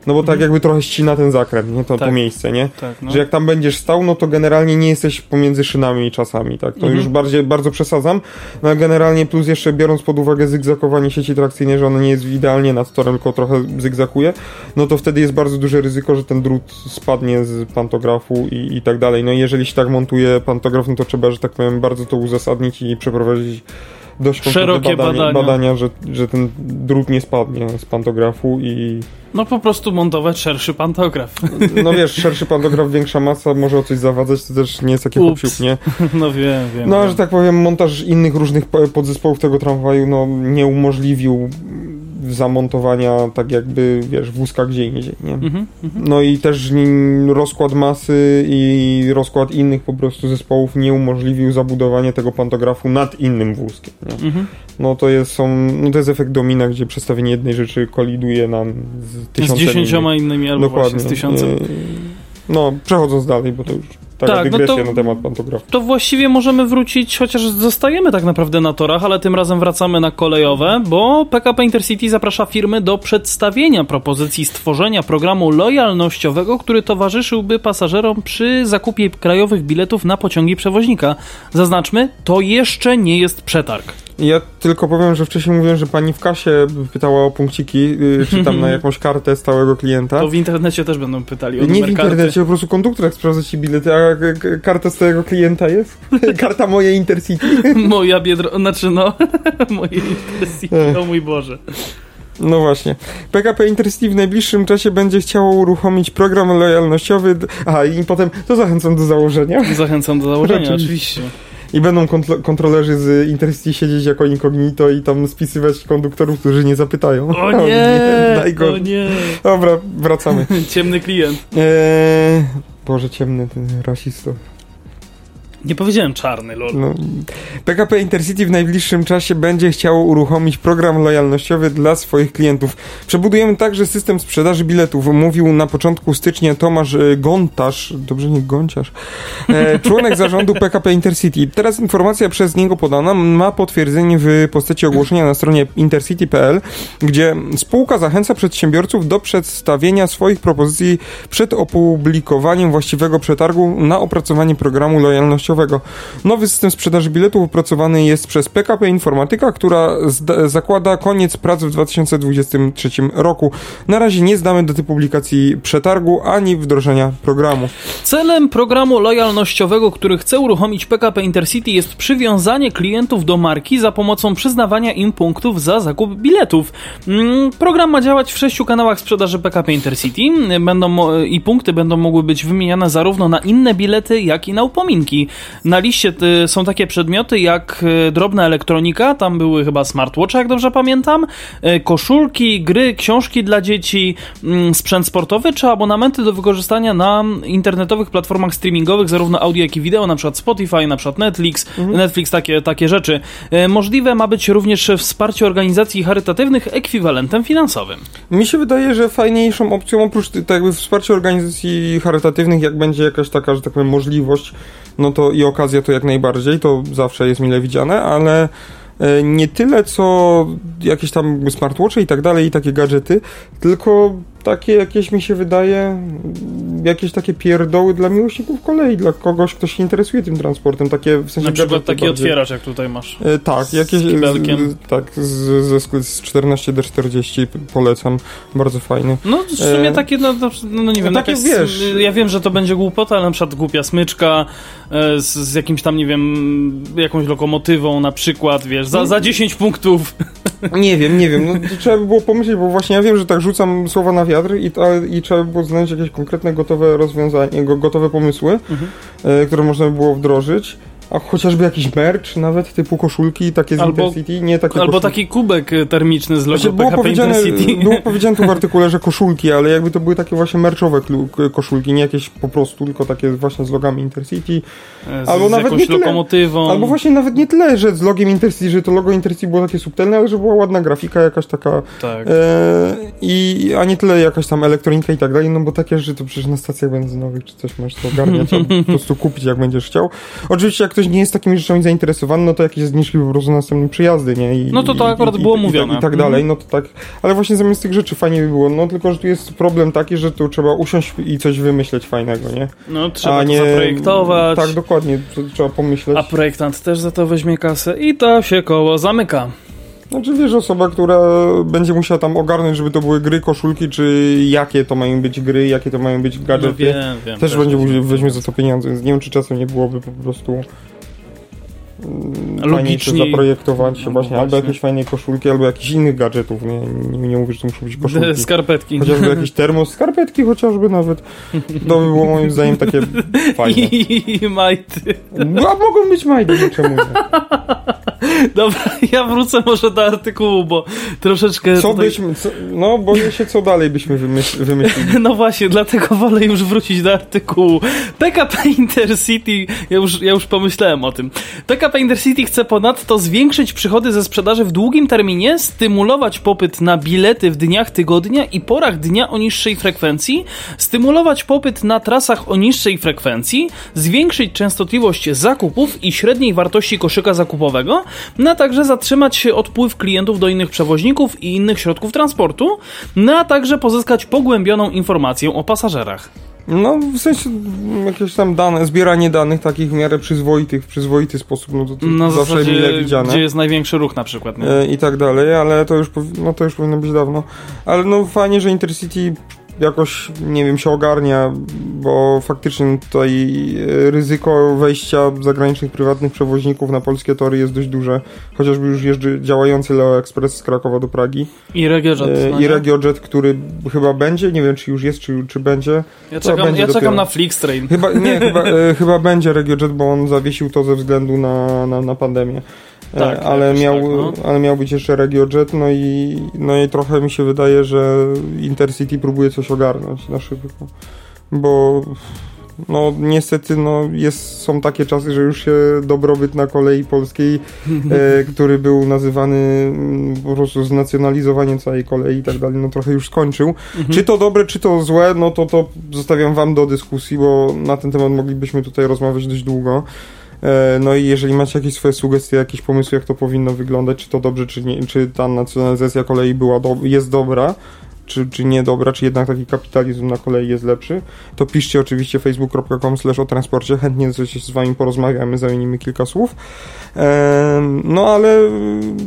No bo tak jakby trochę ścina ten zakręt, nie? To, to Tak. miejsce, nie? Tak, no. Że jak tam będziesz stał, no to generalnie nie jesteś pomiędzy szynami czasami, tak? To Mhm. już bardziej, bardzo przesadzam. No a generalnie plus jeszcze biorąc pod uwagę zygzakowanie sieci trakcyjnej, że ona nie jest idealnie nad torem, tylko trochę zygzakuje, no to wtedy jest bardzo duże ryzyko, że ten drut spadnie z pantografu i, i tak dalej. No i jeżeli się tak montuje pantograf, no to trzeba, że tak powiem, bardzo to uzasadnić i przeprowadzić dość Szerokie badanie, badania. badania że, że ten drut nie spadnie z pantografu i No po prostu montować szerszy pantograf. no wiesz, szerszy pantograf, większa masa może o coś zawadzać, to też nie jest takie Ups. hopsiup, nie? No wiem, wiem. No, że tak powiem, montaż innych różnych po- podzespołów tego tramwaju, no, nie umożliwił zamontowania tak jakby, wiesz, wózka gdzie indziej, nie? Mhm. No i też rozkład masy i rozkład innych po prostu zespołów nie umożliwił zabudowania tego pantografu nad innym wózkiem? Mhm. No to jest, są, no to jest efekt domina, gdzie przestawienie jednej rzeczy koliduje nam z Z tysiącem dziesięcioma innymi albo Dokładnie. właśnie z tysiącem. No, przechodząc dalej, bo to już taka Tak, no dygresja to- na temat pantografu. To właściwie możemy wrócić, chociaż zostajemy tak naprawdę na torach, ale tym razem wracamy na kolejowe, bo PKP Intercity zaprasza firmy do przedstawienia propozycji stworzenia programu lojalnościowego, który towarzyszyłby pasażerom przy zakupie krajowych biletów na pociągi przewoźnika. Zaznaczmy, to jeszcze nie jest przetarg. Ja tylko powiem, że wcześniej mówiłem, że pani w kasie pytała o punkciki, yy, czy tam na jakąś kartę stałego klienta. To w internecie też będą pytali o? Nie w karty. internecie, po prostu konduktor jak sprawdza ci bilety, a k- karta stałego klienta jest? Karta mojej Intercity. Moja biedro... Znaczy no, moje Intercity, o mój Boże. No właśnie. PKP Intercity w najbliższym czasie będzie chciało uruchomić program lojalnościowy. Aha, i potem to zachęcam do założenia. Zachęcam do założenia, Oczywiście. oczywiście. I będą kontro- kontrolerzy z Intercity siedzieć jako incognito i tam spisywać konduktorów, którzy nie zapytają. O nie, o najgorzej. nie. Dobra, wracamy. Ciemny klient. Eee, Boże, ciemny ten rasisto. Nie powiedziałem czarny, lol. No. PKP Intercity w najbliższym czasie będzie chciało uruchomić program lojalnościowy dla swoich klientów. Przebudujemy także system sprzedaży biletów, mówił na początku stycznia Tomasz e, Gontarz, dobrze nie Gonciarz, e, członek zarządu PKP Intercity. Teraz informacja przez niego podana ma potwierdzenie w postaci ogłoszenia na stronie intercity.pl, gdzie spółka zachęca przedsiębiorców do przedstawienia swoich propozycji przed opublikowaniem właściwego przetargu na opracowanie programu lojalnościowego. Nowy system sprzedaży biletów opracowany jest przez PKP Informatyka, która zakłada koniec prac w 2023 roku. Na razie nie zdamy daty publikacji przetargu ani wdrożenia programu. Celem programu lojalnościowego, który chce uruchomić PKP Intercity jest przywiązanie klientów do marki za pomocą przyznawania im punktów za zakup biletów. Mm, Program ma działać w sześciu kanałach sprzedaży PKP Intercity będą i punkty będą mogły być wymieniane zarówno na inne bilety, jak i na upominki. Na liście y, są takie przedmioty jak y, drobna elektronika, tam były chyba smartwatche, jak dobrze pamiętam, y, koszulki, gry, książki dla dzieci, mm, sprzęt sportowy czy abonamenty do wykorzystania na internetowych platformach streamingowych, zarówno audio, jak i wideo, na przykład Spotify, na przykład Netflix, Netflix, takie, takie rzeczy. Możliwe ma być również wsparcie organizacji charytatywnych ekwiwalentem finansowym. Mi się wydaje, że fajniejszą opcją, oprócz tak jakby wsparcia organizacji charytatywnych, jak będzie jakaś taka, że tak powiem, możliwość, no to i okazja to jak najbardziej, to zawsze jest mile widziane, ale e, nie tyle co jakieś tam smartwatche i tak dalej, i takie gadżety, tylko takie jakieś mi się wydaje, jakieś takie pierdoły dla miłośników kolei, dla kogoś, kto się interesuje tym transportem, takie w sensie Na przykład taki bardziej. otwieracz, jak tutaj masz. E, Tak, jakieś Z z, tak, z, skle- z 14D40 polecam, bardzo fajny. No w sumie E, takie, no, no, no nie wiem, takie, jakaś, wiesz- ja wiem, że to będzie głupota, ale na przykład głupia smyczka e, z, z jakimś tam, nie wiem, jakąś lokomotywą na przykład, wiesz, za, za 10 punktów. Nie wiem, nie wiem, no trzeba by było pomyśleć, bo właśnie ja wiem, że tak rzucam słowa na wiatr i, to, i trzeba by było znaleźć jakieś konkretne, gotowe rozwiązanie, go- gotowe pomysły, e, które można by było wdrożyć. A chociażby jakiś merch, nawet typu koszulki, takie z Albo- Intercity, nie takie Albo koszulki. taki kubek e, termiczny z Właśnie logo było PHP powiedziane, Intercity. było powiedziane tu w artykule, że koszulki, ale jakby to były takie właśnie merchowe koszulki, nie jakieś po prostu, tylko takie właśnie z logami Intercity. E, z, albo z nawet jakąś nie tyle- lokomotywą. Albo właśnie nawet nie tyle, że z logiem Intercity, że to logo Intercity było takie subtelne, ale że była ładna grafika jakaś taka Tak. e, i a nie tyle jakaś tam elektronika i tak dalej, no bo takie rzeczy to przecież na stacjach benzynowych czy coś możesz to ogarniać, albo po prostu kupić jak będziesz chciał. Oczywiście jak ktoś nie jest takimi rzeczami zainteresowany, no to jakieś zniżki po prostu na następnym przyjazdy, nie? I, No to to i- akurat i, było i, mówione. I tak, tak dalej, no to tak. Ale właśnie zamiast tych rzeczy fajnie by było, no tylko, że tu jest problem taki, że tu trzeba usiąść i coś wymyśleć fajnego, nie? No trzeba a to nie zaprojektować. Tak, dokładnie, to trzeba pomyśleć. A projektant też za to weźmie kasę i to się koło zamyka. Znaczy wiesz, osoba, która będzie musiała tam ogarnąć, żeby to były gry, koszulki, czy jakie to mają być gry, jakie to mają być No gadżety. wiem, wiem. też będzie wiem. musiał weźmie za to pieniądze, więc nie wiem, czy czasem nie byłoby po prostu mm, fajniejsze Logiczniej. zaprojektować się No właśnie, albo jakieś fajne koszulki, albo jakichś innych gadżetów, nie, nie, nie mówię, że to muszą być koszulki. Skarpetki. Chociażby jakiś termos, skarpetki chociażby nawet. To by było moim zdaniem takie fajne. I majty. No, a mogą być majdy, no czemu nie? Dobra, ja wrócę może do artykułu, bo troszeczkę Co tutaj... byśmy, co, no boję się, co dalej byśmy wymyśl, wymyślili. No właśnie, dlatego wolę już wrócić do artykułu. PKP Intercity, ja już, ja już pomyślałem o tym. PKP Intercity chce ponadto zwiększyć przychody ze sprzedaży w długim terminie, stymulować popyt na bilety w dniach tygodnia i porach dnia o niższej frekwencji, stymulować popyt na trasach o niższej frekwencji, zwiększyć częstotliwość zakupów i średniej wartości koszyka zakupowego, no a także zatrzymać odpływ klientów do innych przewoźników i innych środków transportu, no a także pozyskać pogłębioną informację o pasażerach. No, w sensie mm, jakieś tam dane, zbieranie danych takich w miarę przyzwoitych, w przyzwoity sposób, no to, to Na zawsze zasadzie, mile widziane. gdzie jest największy ruch na przykład. Nie? E, I tak dalej, ale to już, no to już powinno być dawno. Ale no fajnie, że Intercity jakoś, nie wiem, się ogarnia, bo faktycznie tutaj e, ryzyko wejścia zagranicznych prywatnych przewoźników na polskie tory jest dość duże. Chociażby już jeżdży działający Leo Express z Krakowa do Pragi. I RegioJet. E, no I? RegioJet, który chyba będzie, nie wiem czy już jest, czy, czy będzie. Ja czekam, będzie ja czekam dopiero. na Flixtrain. Chyba, nie, chyba, e, chyba będzie RegioJet, bo on zawiesił to ze względu na, na, na pandemię. E, Tak, ale, miał, tak, no. ale miał być jeszcze RegioJet, no i, no i trochę mi się wydaje, że Intercity próbuje coś ogarnąć na szybko. Bo no niestety no, jest, są takie czasy, że już się dobrobyt na kolei polskiej, e, który był nazywany mm, po prostu znacjonalizowaniem całej kolei i tak dalej, no trochę już skończył. Mhm. Czy to dobre, czy to złe, no to to zostawiam wam do dyskusji, bo na ten temat moglibyśmy tutaj rozmawiać dość długo. E, No i jeżeli macie jakieś swoje sugestie, jakieś pomysły, jak to powinno wyglądać, czy to dobrze, czy nie, czy ta nacjonalizacja kolei była do, jest dobra, czy, czy niedobra, czy jednak taki kapitalizm na kolei jest lepszy, to piszcie oczywiście facebook.com slash o transporcie, chętnie z wami porozmawiamy, zamienimy kilka słów. No ale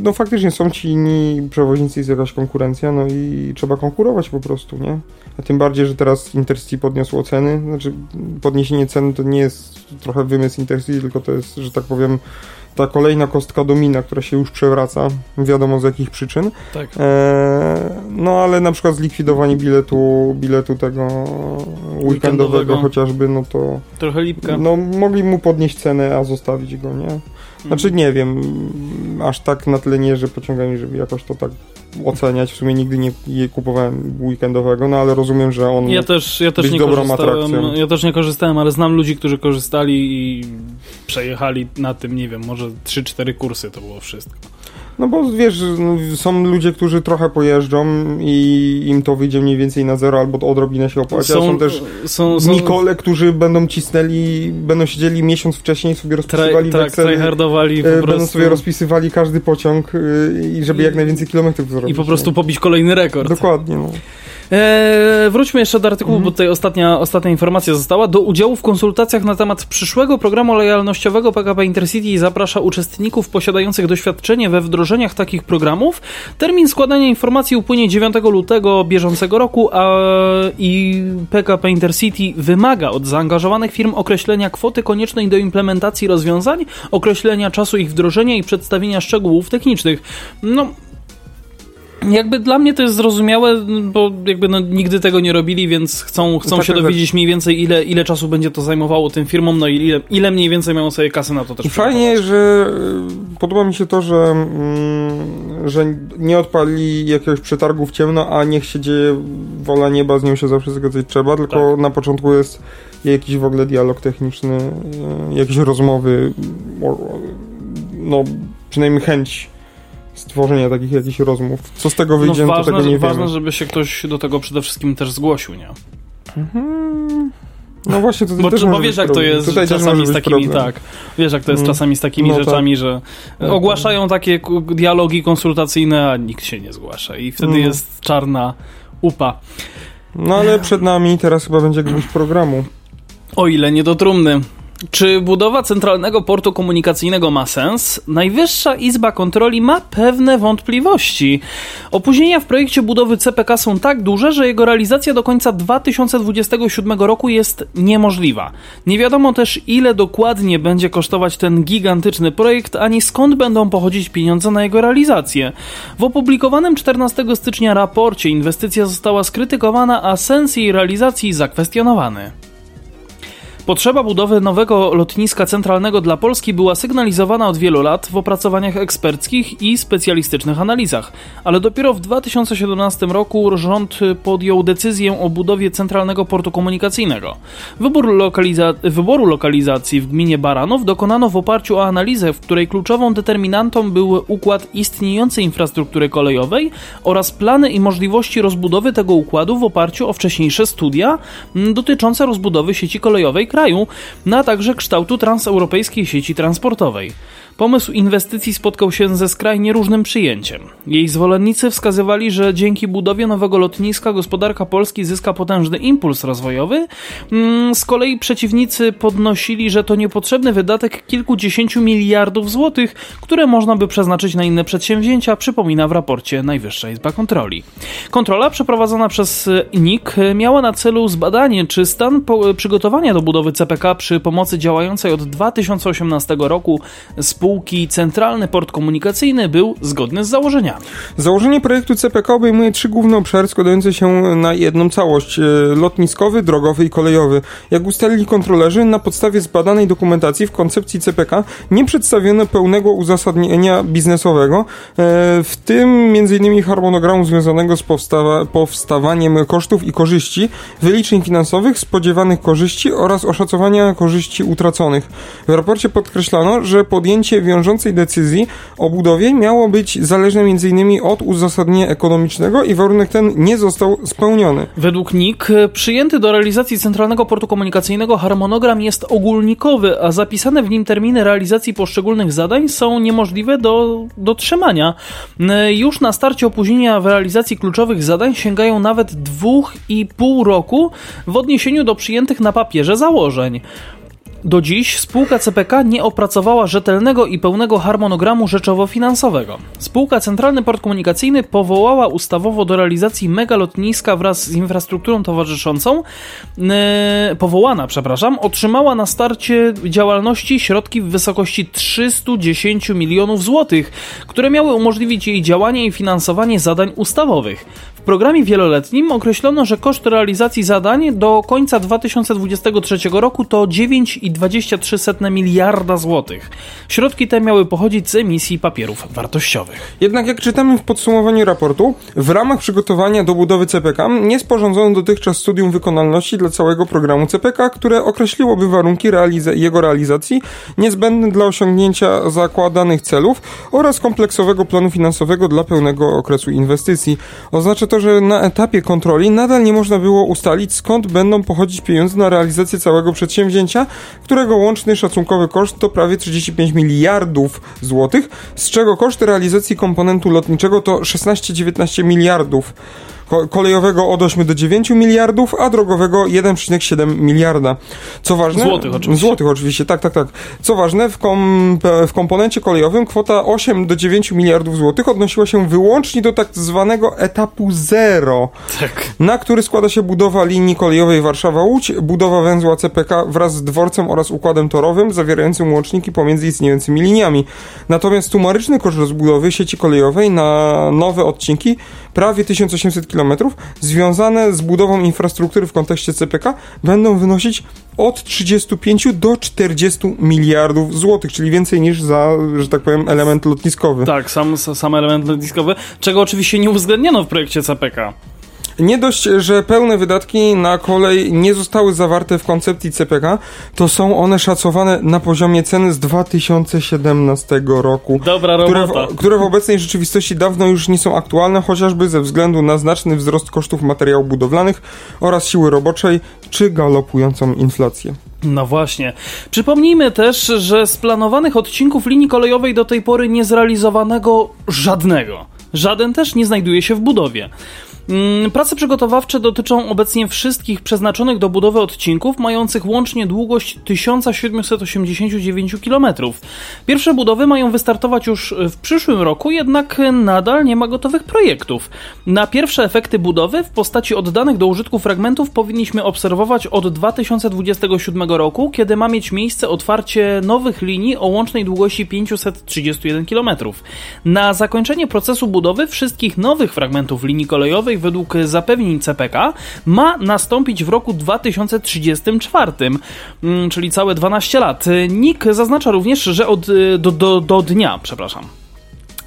no faktycznie są ci inni przewoźnicy, jest jakaś konkurencja, no i trzeba konkurować po prostu, nie? A tym bardziej, że teraz Intercity podniosło ceny, znaczy podniesienie cen to nie jest trochę wymysł Intercity, tylko to jest, że tak powiem, ta kolejna kostka domina, która się już przewraca, wiadomo z jakich przyczyn. Tak. Eee, no ale na przykład zlikwidowanie biletu, biletu tego weekendowego, Weekendowego. chociażby, no to Trochę lipka. no mogli mu podnieść cenę, a zostawić go, nie? Znaczy nie wiem, aż tak na tyle nie, że pociągają, żeby jakoś to tak oceniać. W sumie nigdy nie, nie kupowałem weekendowego, no ale rozumiem, że on... Ja też, ja też być nie dobrą atrakcją. Ja też nie korzystałem, ale znam ludzi, którzy korzystali i przejechali na tym, nie wiem, może 3-4 kursy to było wszystko. No bo wiesz, no, są ludzie, którzy trochę pojeżdżą i im to wyjdzie mniej więcej na zero albo odrobinę się opłaci, a są też są, są Nikole, którzy będą cisnęli, będą siedzieli miesiąc wcześniej, sobie tra, rozpisywali tak, weksel, tryhardowali e, po będą sobie rozpisywali każdy pociąg e, i żeby jak najwięcej kilometrów zrobić. i po prostu pobić kolejny rekord. Dokładnie, no. Eee, wróćmy jeszcze do artykułu, bo tutaj ostatnia, ostatnia informacja została. Do udziału w konsultacjach na temat przyszłego programu lojalnościowego PKP Intercity zaprasza uczestników posiadających doświadczenie we wdrożeniach takich programów. Termin składania informacji upłynie 9 lutego bieżącego roku, a i PKP Intercity wymaga od zaangażowanych firm określenia kwoty koniecznej do implementacji rozwiązań, określenia czasu ich wdrożenia i przedstawienia szczegółów technicznych. No, jakby dla mnie to jest zrozumiałe, bo jakby no, nigdy tego nie robili, więc chcą, chcą tak, się tak, dowiedzieć mniej więcej, ile, ile czasu będzie to zajmowało tym firmom, no i ile, ile mniej więcej mają sobie kasy na to też I fajnie, że y, podoba mi się to, że, mm, że nie odpali jakiegoś przetargu w ciemno, a niech się dzieje wola nieba, z nią się zawsze zgadzać trzeba, tylko Tak. na początku jest jakiś w ogóle dialog techniczny, y, jakieś rozmowy, no przynajmniej chęć stworzenia takich jakichś rozmów. Co z tego wyjdzie, no, no, to ważne, tego nie ważne, wiemy. żeby się ktoś do tego przede wszystkim też zgłosił, nie? Mhm. No właśnie, to Bo, też bo wiesz, jak to jest Tutaj czasami z takimi, problem. tak, wiesz, jak to jest Mm. czasami z takimi No tak. rzeczami, że tak. ogłaszają takie ku- dialogi konsultacyjne, a nikt się nie zgłasza i wtedy No. jest czarna upa. No ale przed nami teraz chyba będzie gwóźdź programu. O ile nie do trumny. Czy budowa centralnego portu komunikacyjnego ma sens? Najwyższa Izba Kontroli ma pewne wątpliwości. Opóźnienia w projekcie budowy CPK są tak duże, że jego realizacja do końca 2027 roku jest niemożliwa. Nie wiadomo też, ile dokładnie będzie kosztować ten gigantyczny projekt, ani skąd będą pochodzić pieniądze na jego realizację. W opublikowanym 14 stycznia raporcie inwestycja została skrytykowana, a sens jej realizacji zakwestionowany. Potrzeba budowy nowego lotniska centralnego dla Polski była sygnalizowana od wielu lat w opracowaniach eksperckich i specjalistycznych analizach, ale dopiero w 2017 roku rząd podjął decyzję o budowie centralnego portu komunikacyjnego. Wybór lokaliza- wyboru lokalizacji w gminie Baranów dokonano w oparciu o analizę, w której kluczową determinantą był układ istniejącej infrastruktury kolejowej oraz plany i możliwości rozbudowy tego układu w oparciu o wcześniejsze studia dotyczące rozbudowy sieci kolejowej kraju, a także kształtu transeuropejskiej sieci transportowej. Pomysł inwestycji spotkał się ze skrajnie różnym przyjęciem. Jej zwolennicy wskazywali, że dzięki budowie nowego lotniska gospodarka Polski zyska potężny impuls rozwojowy. Mm, Z kolei przeciwnicy podnosili, że to niepotrzebny wydatek kilkudziesięciu miliardów złotych, które można by przeznaczyć na inne przedsięwzięcia, przypomina w raporcie Najwyższa Izba Kontroli. Kontrola przeprowadzona przez e, NIK miała na celu zbadanie, czy stan po- przygotowania do budowy CPK przy pomocy działającej od 2018 roku spółki Centralny Port Komunikacyjny był zgodny z założeniami. Założenie projektu CPK obejmuje trzy główne obszary składające się na jedną całość: e, lotniskowy, drogowy i kolejowy. Jak ustalili kontrolerzy, na podstawie zbadanej dokumentacji w koncepcji CPK nie przedstawiono pełnego uzasadnienia biznesowego, e, w tym m.in. harmonogramu związanego z powstawa- powstawaniem kosztów i korzyści, wyliczeń finansowych, spodziewanych korzyści oraz oszacowania korzyści utraconych. W raporcie podkreślano, że podjęcie wiążącej decyzji o budowie miało być zależne m.in. od uzasadnienia ekonomicznego i warunek ten nie został spełniony. Według NIK e, przyjęty do realizacji Centralnego Portu Komunikacyjnego harmonogram jest ogólnikowy, a zapisane w nim terminy realizacji poszczególnych zadań są niemożliwe do dotrzymania. E, Już na starcie opóźnienia w realizacji kluczowych zadań sięgają nawet dwóch i pół roku w odniesieniu do przyjętych na papierze założeń. Do dziś spółka CPK nie opracowała rzetelnego i pełnego harmonogramu rzeczowo-finansowego. Spółka Centralny Port Komunikacyjny powołała ustawowo do realizacji megalotniska wraz z infrastrukturą towarzyszącą, e, powołana, przepraszam, otrzymała na starcie działalności środki w wysokości 310 milionów złotych, które miały umożliwić jej działanie i finansowanie zadań ustawowych. Programie wieloletnim określono, że koszt realizacji zadań do końca 2023 roku to 9,23 miliarda złotych. Środki te miały pochodzić z emisji papierów wartościowych. Jednak jak czytamy w podsumowaniu raportu, w ramach przygotowania do budowy CPK nie sporządzono dotychczas studium wykonalności dla całego programu CPK, które określiłoby warunki realiza jego realizacji niezbędne dla osiągnięcia zakładanych celów oraz kompleksowego planu finansowego dla pełnego okresu inwestycji. Oznacza to, że na etapie kontroli nadal nie można było ustalić skąd będą pochodzić pieniądze na realizację całego przedsięwzięcia, którego łączny szacunkowy koszt to prawie 35 miliardów złotych, z czego koszt realizacji komponentu lotniczego to 16-19 miliardów kolejowego od 8 do 9 miliardów, a drogowego 1,7 miliarda. Co ważne... Złotych oczywiście. Złotych oczywiście, tak, tak, tak. Co ważne, w, kom, w komponencie kolejowym kwota 8 do 9 miliardów złotych odnosiła się wyłącznie do tak zwanego etapu zero, Tak. na który składa się budowa linii kolejowej Warszawa-Łódź, budowa węzła CPK wraz z dworcem oraz układem torowym zawierającym łączniki pomiędzy istniejącymi liniami. Natomiast sumaryczny koszt rozbudowy sieci kolejowej na nowe odcinki prawie 1800 km związane z budową infrastruktury w kontekście CPK będą wynosić od 35 do 40 miliardów złotych, czyli więcej niż za, że tak powiem, element lotniskowy. Tak, sam, sam element lotniskowy, czego oczywiście nie uwzględniono w projekcie CPK. Nie dość, że pełne wydatki na kolej nie zostały zawarte w koncepcji CPK, to są one szacowane na poziomie ceny z 2017 roku. Dobra Które w, które w obecnej rzeczywistości dawno już nie są aktualne, chociażby ze względu na znaczny wzrost kosztów materiałów budowlanych oraz siły roboczej, czy galopującą inflację. No właśnie. Przypomnijmy też, że z planowanych odcinków linii kolejowej do tej pory nie zrealizowanego żadnego. Żaden też nie znajduje się w budowie. Mm, Prace przygotowawcze dotyczą obecnie wszystkich przeznaczonych do budowy odcinków, mających łącznie długość 1789 km. Pierwsze budowy mają wystartować już w przyszłym roku, jednak nadal nie ma gotowych projektów. Na pierwsze efekty budowy w postaci oddanych do użytku fragmentów powinniśmy obserwować od 2027 roku, kiedy ma mieć miejsce otwarcie nowych linii o łącznej długości 531 km. Na zakończenie procesu budowy wszystkich nowych fragmentów linii według zapewnień CPK ma nastąpić w roku 2034, mm, czyli całe 12 lat. NIK zaznacza również, że od, do, do, do dnia, przepraszam,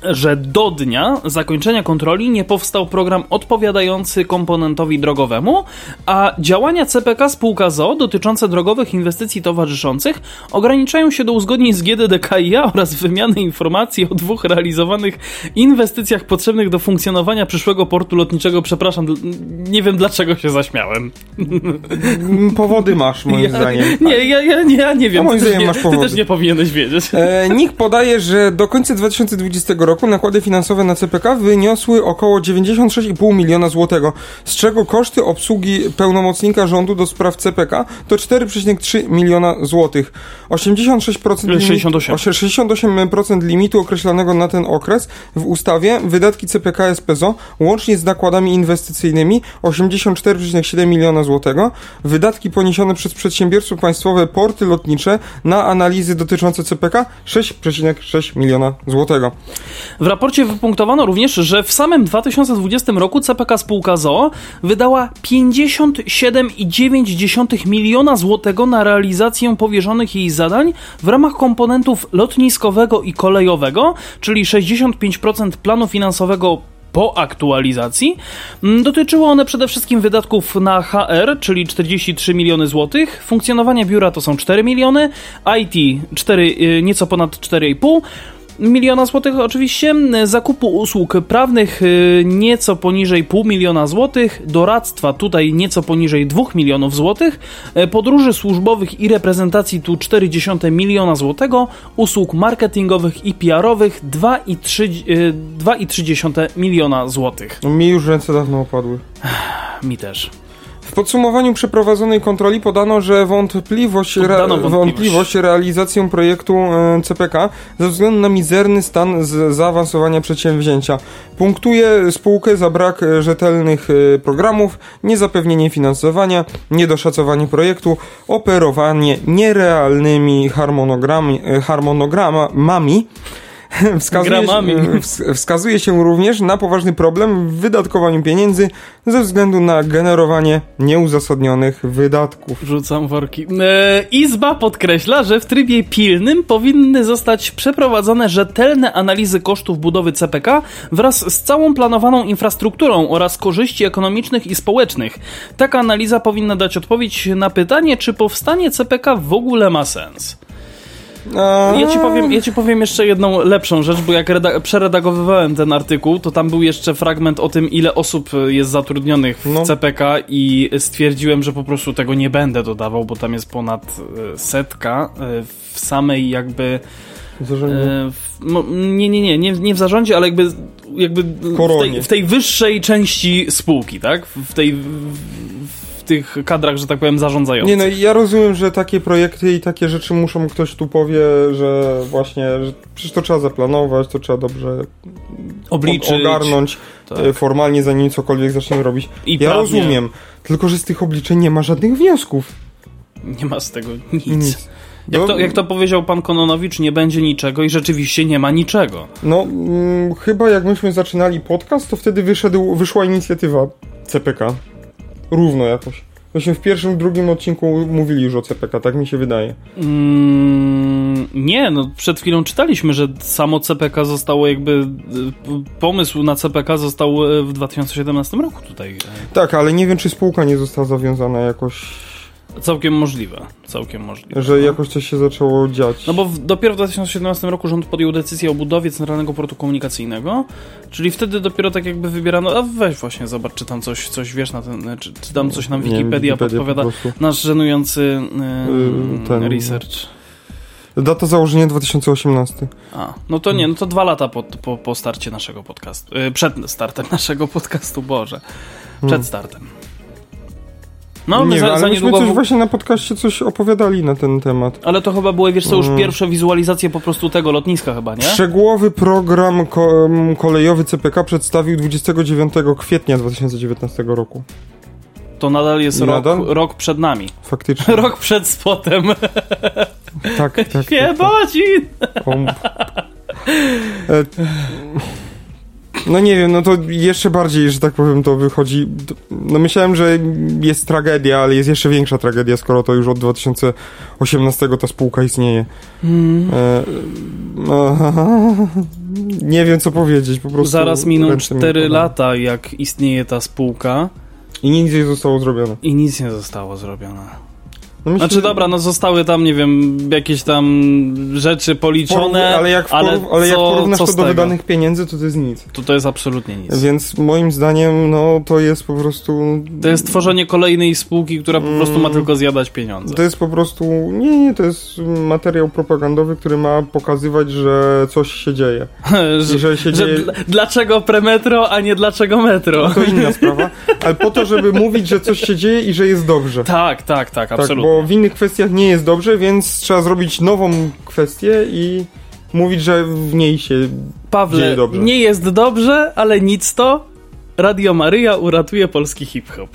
że do dnia zakończenia kontroli nie powstał program odpowiadający komponentowi drogowemu, a działania CPK spółka ZO dotyczące drogowych inwestycji towarzyszących ograniczają się do uzgodnień z GDDKiA oraz wymiany informacji o dwóch realizowanych inwestycjach potrzebnych do funkcjonowania przyszłego portu lotniczego. Przepraszam, nie wiem dlaczego się zaśmiałem. Mm, Powody masz, moim Ja, zdaniem. nie, ja, ja, nie, ja nie wiem. A moim Ty też zdaniem nie, masz ty powody. też nie powinieneś wiedzieć. E, NIK podaje, że do końca 2020 roku nakłady finansowe na CPK wyniosły około 96,5 miliona złotego, z czego koszty obsługi pełnomocnika rządu do spraw CPK to 4,3 miliona złotych. 86% limitu, 68. 68% limitu określonego na ten okres w ustawie wydatki CPK SPZO łącznie z nakładami inwestycyjnymi 84,7 miliona złotego, wydatki poniesione przez przedsiębiorstwo państwowe porty lotnicze na analizy dotyczące CPK 6,6 miliona złotego. W raporcie wypunktowano również, że w samym 2020 roku CPK spółka ZOO wydała 57,9 miliona złotego na realizację powierzonych jej zadań w ramach komponentów lotniskowego i kolejowego, czyli 65% planu finansowego po aktualizacji. Mm, Dotyczyły one przede wszystkim wydatków na HR, czyli 43 miliony złotych, funkcjonowanie biura to są 4 miliony, IT 4, y, nieco ponad 4,5 miliona złotych oczywiście, zakupu usług prawnych y, nieco poniżej pół miliona złotych, doradztwa tutaj nieco poniżej 2 milionów złotych, e, podróży służbowych i reprezentacji tu 0,4 miliona złotego, usług marketingowych i PR-owych 2,3 y, 2,3 miliona złotych. No, mi już ręce dawno opadły. Mi też. W podsumowaniu przeprowadzonej kontroli podano, że wątpliwość, re, wątpliwość. realizacją projektu e, CPK ze względu na mizerny stan zaawansowania przedsięwzięcia. Punktuje spółkę za brak e, rzetelnych e, programów, niezapewnienie finansowania, niedoszacowanie projektu, operowanie nierealnymi harmonogramami Wskazuje się, wskazuje się również na poważny problem w wydatkowaniu pieniędzy ze względu na generowanie nieuzasadnionych wydatków. Rzucam worki. E, Izba podkreśla, że w trybie pilnym powinny zostać przeprowadzone rzetelne analizy kosztów budowy CPK wraz z całą planowaną infrastrukturą oraz korzyści ekonomicznych i społecznych. Taka analiza powinna dać odpowiedź na pytanie, czy powstanie CPK w ogóle ma sens. A... Ja ci, powiem, ja ci powiem jeszcze jedną lepszą rzecz, bo jak reda- przeredagowywałem ten artykuł, to tam był jeszcze fragment o tym, ile osób jest zatrudnionych w No. CPK i stwierdziłem, że po prostu tego nie będę dodawał, bo tam jest ponad e, setka e, w samej jakby... W, no, nie, nie, nie, nie, nie w zarządzie, ale jakby, jakby w, tej, w tej wyższej części spółki, tak? W tej... W tych kadrach, że tak powiem, zarządzających. Nie no, ja rozumiem, że takie projekty i takie rzeczy muszą, ktoś tu powie, że właśnie, że przecież to trzeba zaplanować, to trzeba dobrze Obliczyć. ogarnąć Tak. e, formalnie, zanim cokolwiek zaczniemy robić. I ja prawnie. rozumiem, tylko że z tych obliczeń nie ma żadnych wniosków. Nie ma z tego nic. Nic. Jak No, to, jak to powiedział pan Kononowicz, nie będzie niczego i rzeczywiście nie ma niczego. No, mm, chyba jak myśmy zaczynali podcast, to wtedy wyszedł, wyszła inicjatywa CPK. Równo jakoś. Myśmy w pierwszym, drugim odcinku mówili już o CPK, tak mi się wydaje. Mm, nie, no przed chwilą czytaliśmy, że samo CPK zostało jakby. y, Pomysł na CPK został y, w 2017 roku tutaj. Tak, ale nie wiem, czy spółka nie została zawiązana jakoś, Całkiem możliwe. Całkiem możliwe. że jakoś coś się zaczęło dziać. No bo w, dopiero w 2017 roku rząd podjął decyzję o budowie Centralnego Portu Komunikacyjnego, czyli wtedy dopiero tak jakby wybierano, a weź właśnie zobacz, czy tam coś, coś wiesz na ten, czy, czy tam coś nam Nie wiem, Wikipedia, Wikipedia podpowiada. po. Nasz żenujący Yy, ten- research. Data założenia 2018. A, no to nie, no to dwa lata po, po, po starcie naszego podcastu. Yy, przed startem naszego podcastu, Boże. Przed Hmm. startem. No, nie za, ale za myśmy coś w- właśnie na podcaście coś opowiadali na ten temat. Ale to chyba były, wiesz co, już Mm. pierwsze wizualizacje po prostu tego lotniska chyba, nie? Szczegółowy program ko kolejowy CPK przedstawił 29 kwietnia 2019 roku. To nadal jest rok, rok przed nami. Faktycznie. Rok przed spotem. Tak, tak. tak, tak. No nie wiem, no to jeszcze bardziej, że tak powiem, to wychodzi. No myślałem, że jest tragedia, ale jest jeszcze większa tragedia, skoro to już od 2018 ta spółka istnieje. Mm. E, no, nie wiem, co powiedzieć, po prostu. Zaraz miną ręce mi 4 opadają. lata, jak istnieje ta spółka I nic nie zostało zrobione. i nic nie zostało zrobione. No myślę, Znaczy dobra, no zostały tam, nie wiem, jakieś tam rzeczy policzone, ale jak, ale porów, ale jak co- porównasz co to do tego? wydanych pieniędzy, to to jest nic. to to jest absolutnie nic. Więc moim zdaniem, no to jest po prostu. To jest tworzenie kolejnej spółki, która po prostu ma Mm. tylko zjadać pieniądze. To jest po prostu. Nie, nie, to jest materiał propagandowy, który ma pokazywać, że coś się dzieje. że, że się że dzieje. dl- dlaczego premetro, a nie dlaczego metro? To inna sprawa. Ale po to, żeby mówić, że coś się dzieje i że jest dobrze. Tak, tak, tak, Tak, absolutnie. Bo w innych kwestiach nie jest dobrze, więc trzeba zrobić nową kwestię i mówić, że w niej się. Pawle, dzieje dobrze. nie jest dobrze, ale nic to. Radio Maryja uratuje polski hip-hop.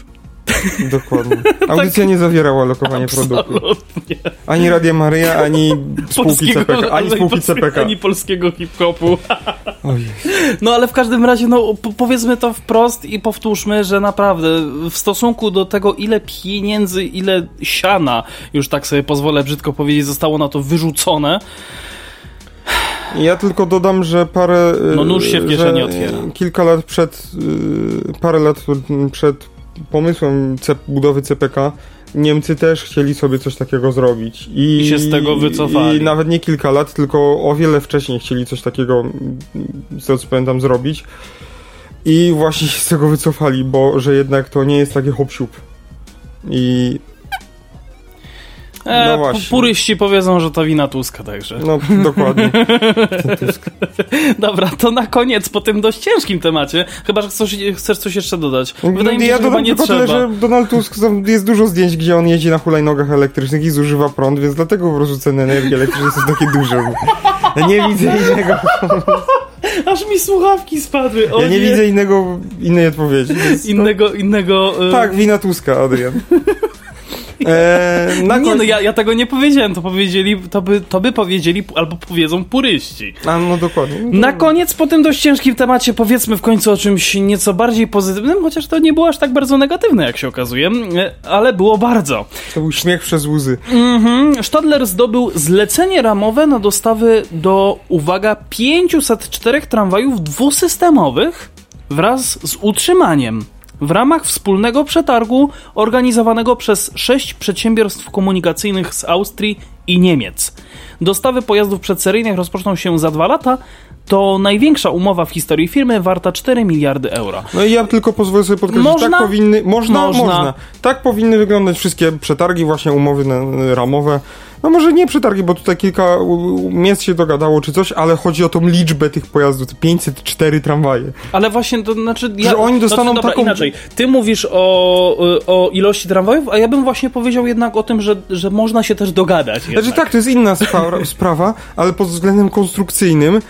Dokładnie. Audycja nie zawierała lokowania produktu. Absolutnie. Ani Radia Maryja, ani spółki CPK. Ani spółki CPK. Ani polskiego hip-hopu. No ale w każdym razie, no po- powiedzmy to wprost i powtórzmy, że naprawdę w stosunku do tego, ile pieniędzy, ile siana, już tak sobie pozwolę brzydko powiedzieć, zostało na to wyrzucone, Ja tylko dodam, że parę. No nóż się w kieszeni że otwiera. Kilka lat przed. y, Parę lat przed pomysłem budowy CPK. Niemcy też chcieli sobie coś takiego zrobić. I, I się z tego wycofali. I nawet nie kilka lat, tylko o wiele wcześniej chcieli coś takiego, z tego co pamiętam, zrobić. I właśnie się z tego wycofali, bo że jednak to nie jest takie hop I e, No właśnie. puryści powiedzą, że to wina Tuska, także. no dokładnie. Dobra, to na koniec po tym dość ciężkim temacie, chyba, że chcesz, chcesz coś jeszcze dodać. Wydaje mi się, ja że chyba nie tylko trzeba. tyle, że Donald Tusk, jest dużo zdjęć, gdzie on jeździ na hulajnogach elektrycznych i zużywa prąd, więc dlatego po prostu ceny energii elektrycznej są takie duże. Ja nie widzę innego, Aż mi słuchawki spadły. O ja nie widzę innego, innej odpowiedzi. Innego, innego... e, Tak, wina Tuska, Adrian. E, na Nie no, ja, ja tego nie powiedziałem, to powiedzieli, to by, to by powiedzieli albo powiedzą puryści. A, no dokładnie. Na koniec po tym dość ciężkim temacie powiedzmy w końcu o czymś nieco bardziej pozytywnym, chociaż to nie było aż tak bardzo negatywne, jak się okazuje, e, ale było bardzo. To był śmiech przez łzy. Mhm. Stadler zdobył zlecenie ramowe na dostawy do, uwaga, 504 tramwajów dwusystemowych wraz z utrzymaniem w ramach wspólnego przetargu organizowanego przez sześć przedsiębiorstw komunikacyjnych z Austrii i Niemiec. Dostawy pojazdów przedseryjnych rozpoczną się za dwa lata. To największa umowa w historii firmy, warta 4 miliardy euro. No i ja tylko pozwolę sobie podkreślić, Można? tak powinny, można, Można. można, Tak powinny wyglądać wszystkie przetargi, właśnie umowy ramowe. No może nie przetargi, bo tutaj kilka miejsc się dogadało czy coś, ale chodzi o tą liczbę tych pojazdów, te 504 tramwaje. Ale właśnie to znaczy. Że oni dostaną znaczy, dobra, taką- inaczej. Ty mówisz o, o ilości tramwajów, a ja bym właśnie powiedział jednak o tym, że, że można się też dogadać. Znaczy jednak. tak, to jest inna spra- sprawa, ale pod względem konstrukcyjnym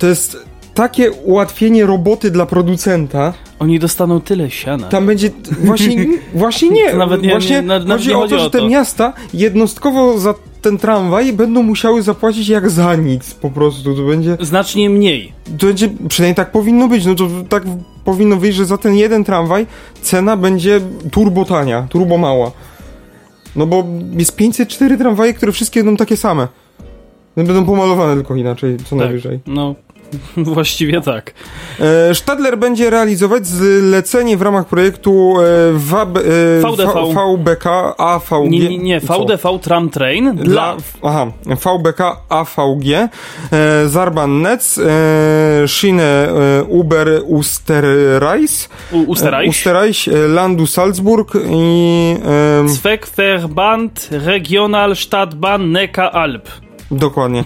to jest takie ułatwienie roboty dla producenta. Oni dostaną tyle siana. Tam będzie właśnie, właśnie nie. Nawet nie- właśnie nie- nawet chodzi nie o chodzi to, o że to. te miasta jednostkowo za ten tramwaj będą musiały zapłacić jak za nic po prostu. To będzie, Znacznie mniej. to będzie przynajmniej tak powinno być. No to tak powinno wyjść, że za ten jeden tramwaj cena będzie turbo tania, turbo mała. No bo jest 504 tramwaje, które wszystkie będą takie same. Będą pomalowane tylko inaczej, co najwyżej. No, właściwie tak. E, Stadler będzie realizować zlecenie w ramach projektu e, WAB, e, VDV. VBK AVG. Nie, nie, nie. VDV Tram Train Dla, dla. aha, VBK AVG, Zarban Netz, Schiene Uber Usterreis, U, Usterreich. Usterreich, e, Landu Salzburg i Zweckverband Regional Stadtbahn Neckar-Alb. Dokładnie.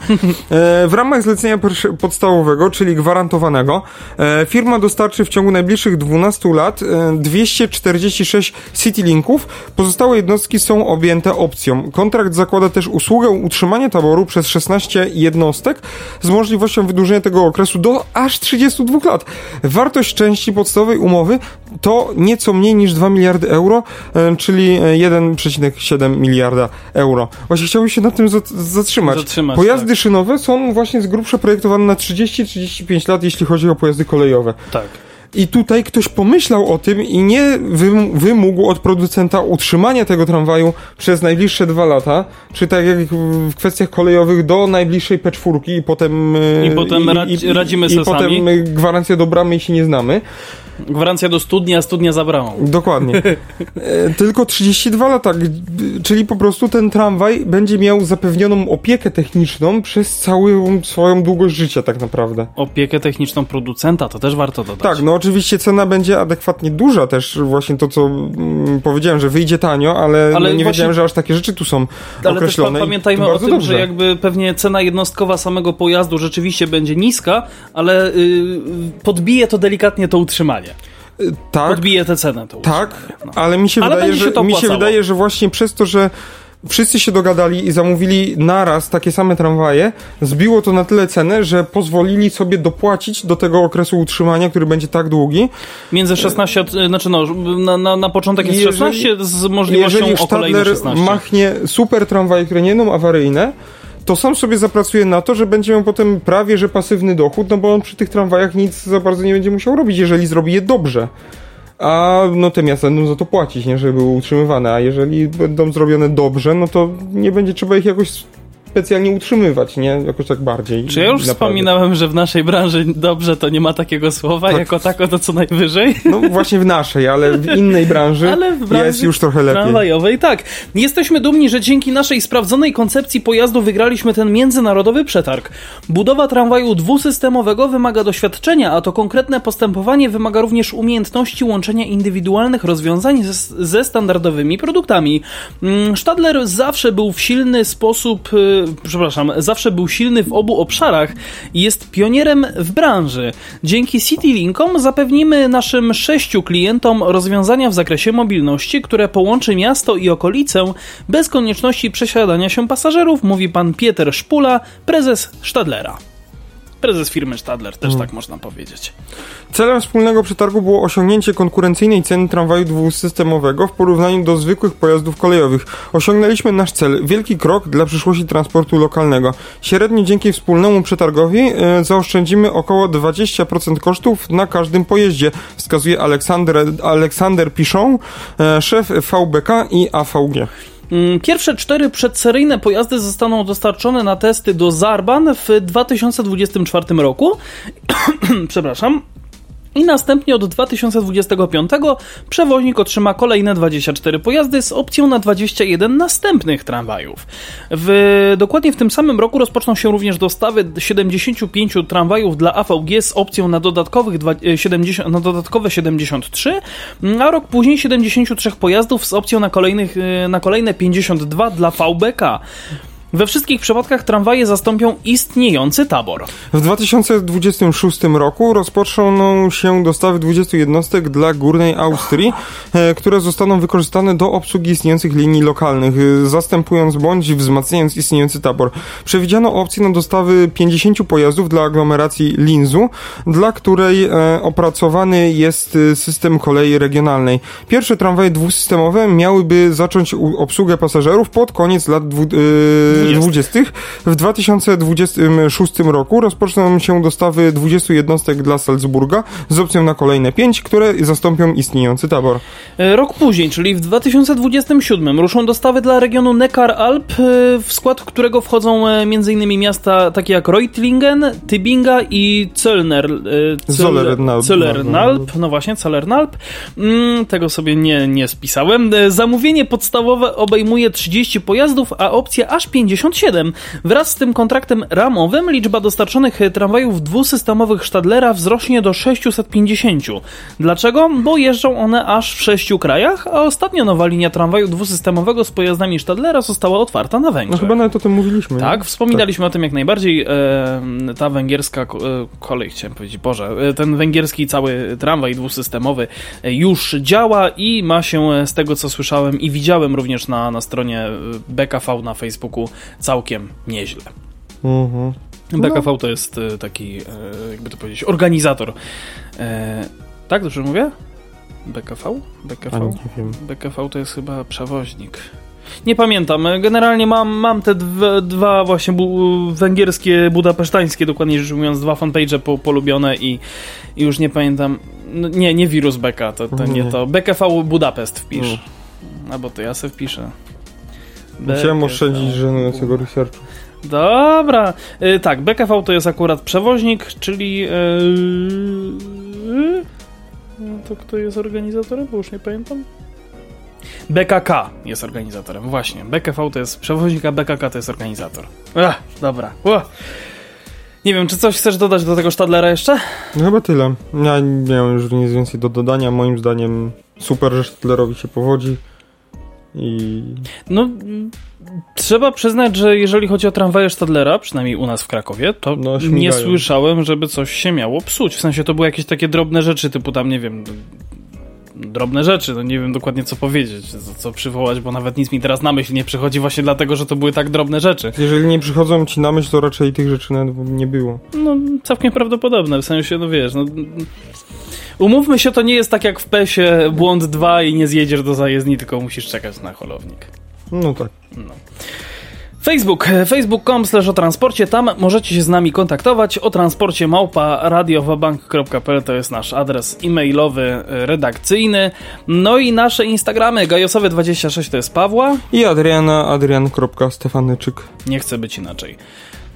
E, w ramach zlecenia podstawowego, czyli gwarantowanego, e, firma dostarczy w ciągu najbliższych 12 lat e, 246 Citylinków. Pozostałe jednostki są objęte opcją. Kontrakt zakłada też usługę utrzymania taboru przez 16 jednostek z możliwością wydłużenia tego okresu do aż 32 lat. Wartość części podstawowej umowy to nieco mniej niż 2 miliardy euro, e, czyli e, 1,7 miliarda euro. Właśnie chciałbym się na tym zat- zatrzymać. Pojazdy szynowe są właśnie z grubsza projektowane na 30-35 lat, jeśli chodzi o pojazdy kolejowe. Tak. I tutaj ktoś pomyślał o tym i nie wym- wymógł od producenta utrzymania tego tramwaju przez najbliższe dwa lata, czy tak jak w kwestiach kolejowych do najbliższej P4 i potem... e, I potem radzi- radzimy i, se i potem sami. e, gwarancja do bramy, jeśli nie znamy. Gwarancja do studnia, studnia za bramą. Dokładnie. E, Tylko 32 lata, czyli po prostu ten tramwaj będzie miał zapewnioną opiekę techniczną przez całą swoją długość życia tak naprawdę. Opiekę techniczną producenta, to też warto dodać. Tak, no oczywiście cena będzie adekwatnie duża też, właśnie to co mm, powiedziałem, że wyjdzie tanio, ale, Ale no, nie właśnie- wiedziałem, że aż takie rzeczy tu są Ale określone. i pamiętajmy o tym, dobrze. że jakby pewnie cena jednostkowa samego pojazdu rzeczywiście będzie niska, ale y, podbije to delikatnie to utrzymanie. Tak, Podbije tę cenę to tak. No. ale mi się Ale wydaje, że mi się wydaje, że właśnie przez to, że wszyscy się dogadali i zamówili naraz takie same tramwaje, zbiło to na tyle cenę, że pozwolili sobie dopłacić do tego okresu utrzymania, który będzie tak długi. Między 16, a- y, znaczy no, na, na, na początek jest Jeżeli- 16 z możliwością Jeżeli o kolejne Stadler 16. machnie super tramwaje, które nie będą awaryjne, to sam sobie zapracuje na to, że będzie miał potem prawie że pasywny dochód, no bo on przy tych tramwajach nic za bardzo nie będzie musiał robić, jeżeli zrobi je dobrze. A no te miasta będą za to płacić, nie, żeby były utrzymywane, a jeżeli będą zrobione dobrze, no to nie będzie trzeba ich jakoś specjalnie utrzymywać, nie? Jakoś tak bardziej. Czy ja już naprawdę. wspominałem, że w naszej branży dobrze to nie ma takiego słowa, Tak. jako tako to co najwyżej? No właśnie w naszej, ale w innej branży, Ale w branży jest już trochę lepiej. Tramwajowej, tak. Jesteśmy dumni, że dzięki naszej sprawdzonej koncepcji pojazdu wygraliśmy ten międzynarodowy przetarg. Budowa tramwaju dwusystemowego wymaga doświadczenia, a to konkretne postępowanie wymaga również umiejętności łączenia indywidualnych rozwiązań ze, ze standardowymi produktami. Mm, Stadler zawsze był w silny sposób, y, przepraszam, zawsze był silny w obu obszarach i jest pionierem w branży. Dzięki CityLinkom zapewnimy naszym sześciu klientom rozwiązania w zakresie mobilności, które połączy miasto i okolicę bez konieczności przesiadania się pasażerów, mówi pan Pieter Szpula, prezes Stadlera. Prezes firmy Stadler, też tak można powiedzieć. Celem wspólnego przetargu było osiągnięcie konkurencyjnej ceny tramwaju dwusystemowego w porównaniu do zwykłych pojazdów kolejowych. Osiągnęliśmy nasz cel, wielki krok dla przyszłości transportu lokalnego. Średnio dzięki wspólnemu przetargowi e, zaoszczędzimy około 20% kosztów na każdym pojeździe, wskazuje Aleksander, Aleksander Piszą, e, szef VBK i AVG. Mm, Pierwsze cztery przedseryjne pojazdy zostaną dostarczone na testy do Zarban w 2024 roku. Przepraszam. I następnie od 2025 przewoźnik otrzyma kolejne 24 pojazdy z opcją na 21 następnych tramwajów. W, dokładnie w tym samym roku rozpoczną się również dostawy 75 tramwajów dla AVG z opcją na, dodatkowych dwa- e, 70, na dodatkowe 73, a rok później 73 pojazdów z opcją na, kolejnych, e, na kolejne 52 dla VBK. We wszystkich przypadkach tramwaje zastąpią istniejący tabor. W 2026 roku rozpoczną się dostawy 20 jednostek dla Górnej Austrii, e, które zostaną wykorzystane do obsługi istniejących linii lokalnych, e, zastępując bądź wzmacniając istniejący tabor. Przewidziano opcję na dostawy 50 pojazdów dla aglomeracji Linzu, dla której e, opracowany jest system kolei regionalnej. Pierwsze tramwaje dwusystemowe miałyby zacząć obsługę pasażerów pod koniec lat 20. W 2026 roku rozpoczną się dostawy 20 jednostek dla Salzburga z opcją na kolejne 5, które zastąpią istniejący tabor. E, Rok później, czyli w 2027, ruszą dostawy dla regionu Neckar-Alp, e, w skład którego wchodzą e, m.in. miasta takie jak Reutlingen, Tybinga i Zöllner. Zöll- Zollernalp. Zollernalp, no właśnie, Zollernalp. Mm, tego sobie nie, nie spisałem. Zamówienie podstawowe obejmuje 30 pojazdów, a opcja aż 57. Wraz z tym kontraktem ramowym liczba dostarczonych e, tramwajów dwusystemowych Stadlera wzrośnie do 650. Dlaczego? Bo jeżdżą one aż w sześciu krajach, a ostatnio nowa linia tramwaju dwusystemowego z pojazdami Stadlera została otwarta na No Węgrzech. chyba nawet o tym mówiliśmy. nie? Tak, wspominaliśmy o tym jak najbardziej. E, ta węgierska e, kolej, chciałem powiedzieć, Boże, e, ten węgierski cały tramwaj dwusystemowy e, już działa i ma się e, z tego co słyszałem i widziałem również na, na stronie BKV na Facebooku całkiem nieźle. Mhm. BKV to jest e, taki, e, jakby to powiedzieć, organizator. E, tak, dobrze mówię? BKV? BKV? BKV to jest chyba przewoźnik. Nie pamiętam. Generalnie mam, mam te dwa, dwa właśnie bu węgierskie, budapesztańskie, dokładnie rzecz mówiąc, dwa fanpage po, polubione i, i już nie pamiętam. No, nie, nie wirus Beka, to, to nie Nie. to. BKV Budapest wpisz. No. Albo to ja se wpiszę. BKV. oszczędzić żenującego researchu. Dobra. Y, tak, BKV to jest akurat przewoźnik, czyli. Yy... No to kto jest organizatorem? Bo już nie pamiętam. BKK jest organizatorem, właśnie. BKV to jest przewoźnik, a BKK to jest organizator. Ach, dobra. Nie wiem, czy coś chcesz dodać do tego Stadlera jeszcze? No chyba tyle. Ja nie mam już nic więcej do dodania. Moim zdaniem super, że Stadlerowi się powodzi. I No, trzeba przyznać, że jeżeli chodzi o tramwaje Stadlera, przynajmniej u nas w Krakowie, to No, nie słyszałem, żeby coś się miało psuć. W sensie to były jakieś takie drobne rzeczy, typu tam, nie wiem, drobne rzeczy, no nie wiem dokładnie co powiedzieć, co, co przywołać, bo nawet nic mi teraz na myśl nie przychodzi właśnie dlatego, że to były tak drobne rzeczy. jeżeli nie przychodzą ci na myśl, to raczej tych rzeczy nie było. No, całkiem prawdopodobne, w sensie, no wiesz, no... Umówmy się, to nie jest tak jak w PESie błąd 2 i nie zjedziesz do zajezdni, tylko musisz czekać na holownik. No tak. No. Facebook, facebook.com slash o transporcie, tam możecie się z nami kontaktować, o transporcie małpa radiowabank.pl to jest nasz adres e-mailowy, e, redakcyjny, no i nasze Instagramy, gajosowe26 to jest Pawła, I Adriana, adrian.stefanyczyk. nie chce być inaczej.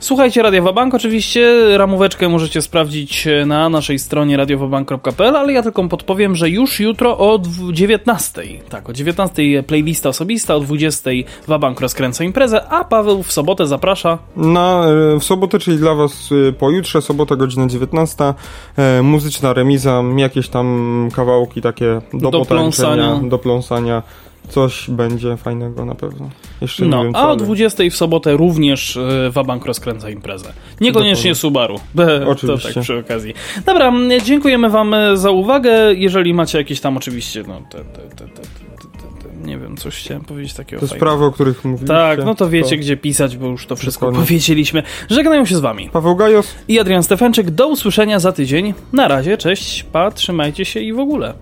Słuchajcie Radio Wabank oczywiście, ramóweczkę możecie sprawdzić e, na naszej stronie radiowabank.pl, ale ja tylko podpowiem, że już jutro o dwu- 19, tak, o 19 playlista osobista, o 20 Wabank rozkręca imprezę, a Paweł w sobotę zaprasza. Na, e, w sobotę, czyli dla was e, pojutrze, sobota godzina 19, e, muzyczna remiza, jakieś tam kawałki takie do, Do potańczenia, do pląsania coś będzie fajnego na pewno. Jeszcze nie No, wiem a o ale 20 w sobotę również y, Wabank rozkręca imprezę. Niekoniecznie Subaru. To Oczywiście. tak przy okazji. Dobra, dziękujemy wam e, za uwagę. Jeżeli macie jakieś tam oczywiście, no te, te, te, te, te, te, te nie wiem, coś chciałem powiedzieć takiego te fajnego. sprawy, o których mówiliście. Tak, no to wiecie gdzie pisać, bo już to wszystko Dokładnie. powiedzieliśmy. Żegnają się z wami. Paweł Gajos, I Adrian Stefanczyk. Do usłyszenia za tydzień. Na razie, cześć, pa, trzymajcie się i w ogóle.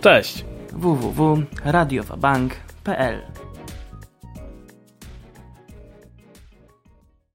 Cześć. www.radiowabank.pl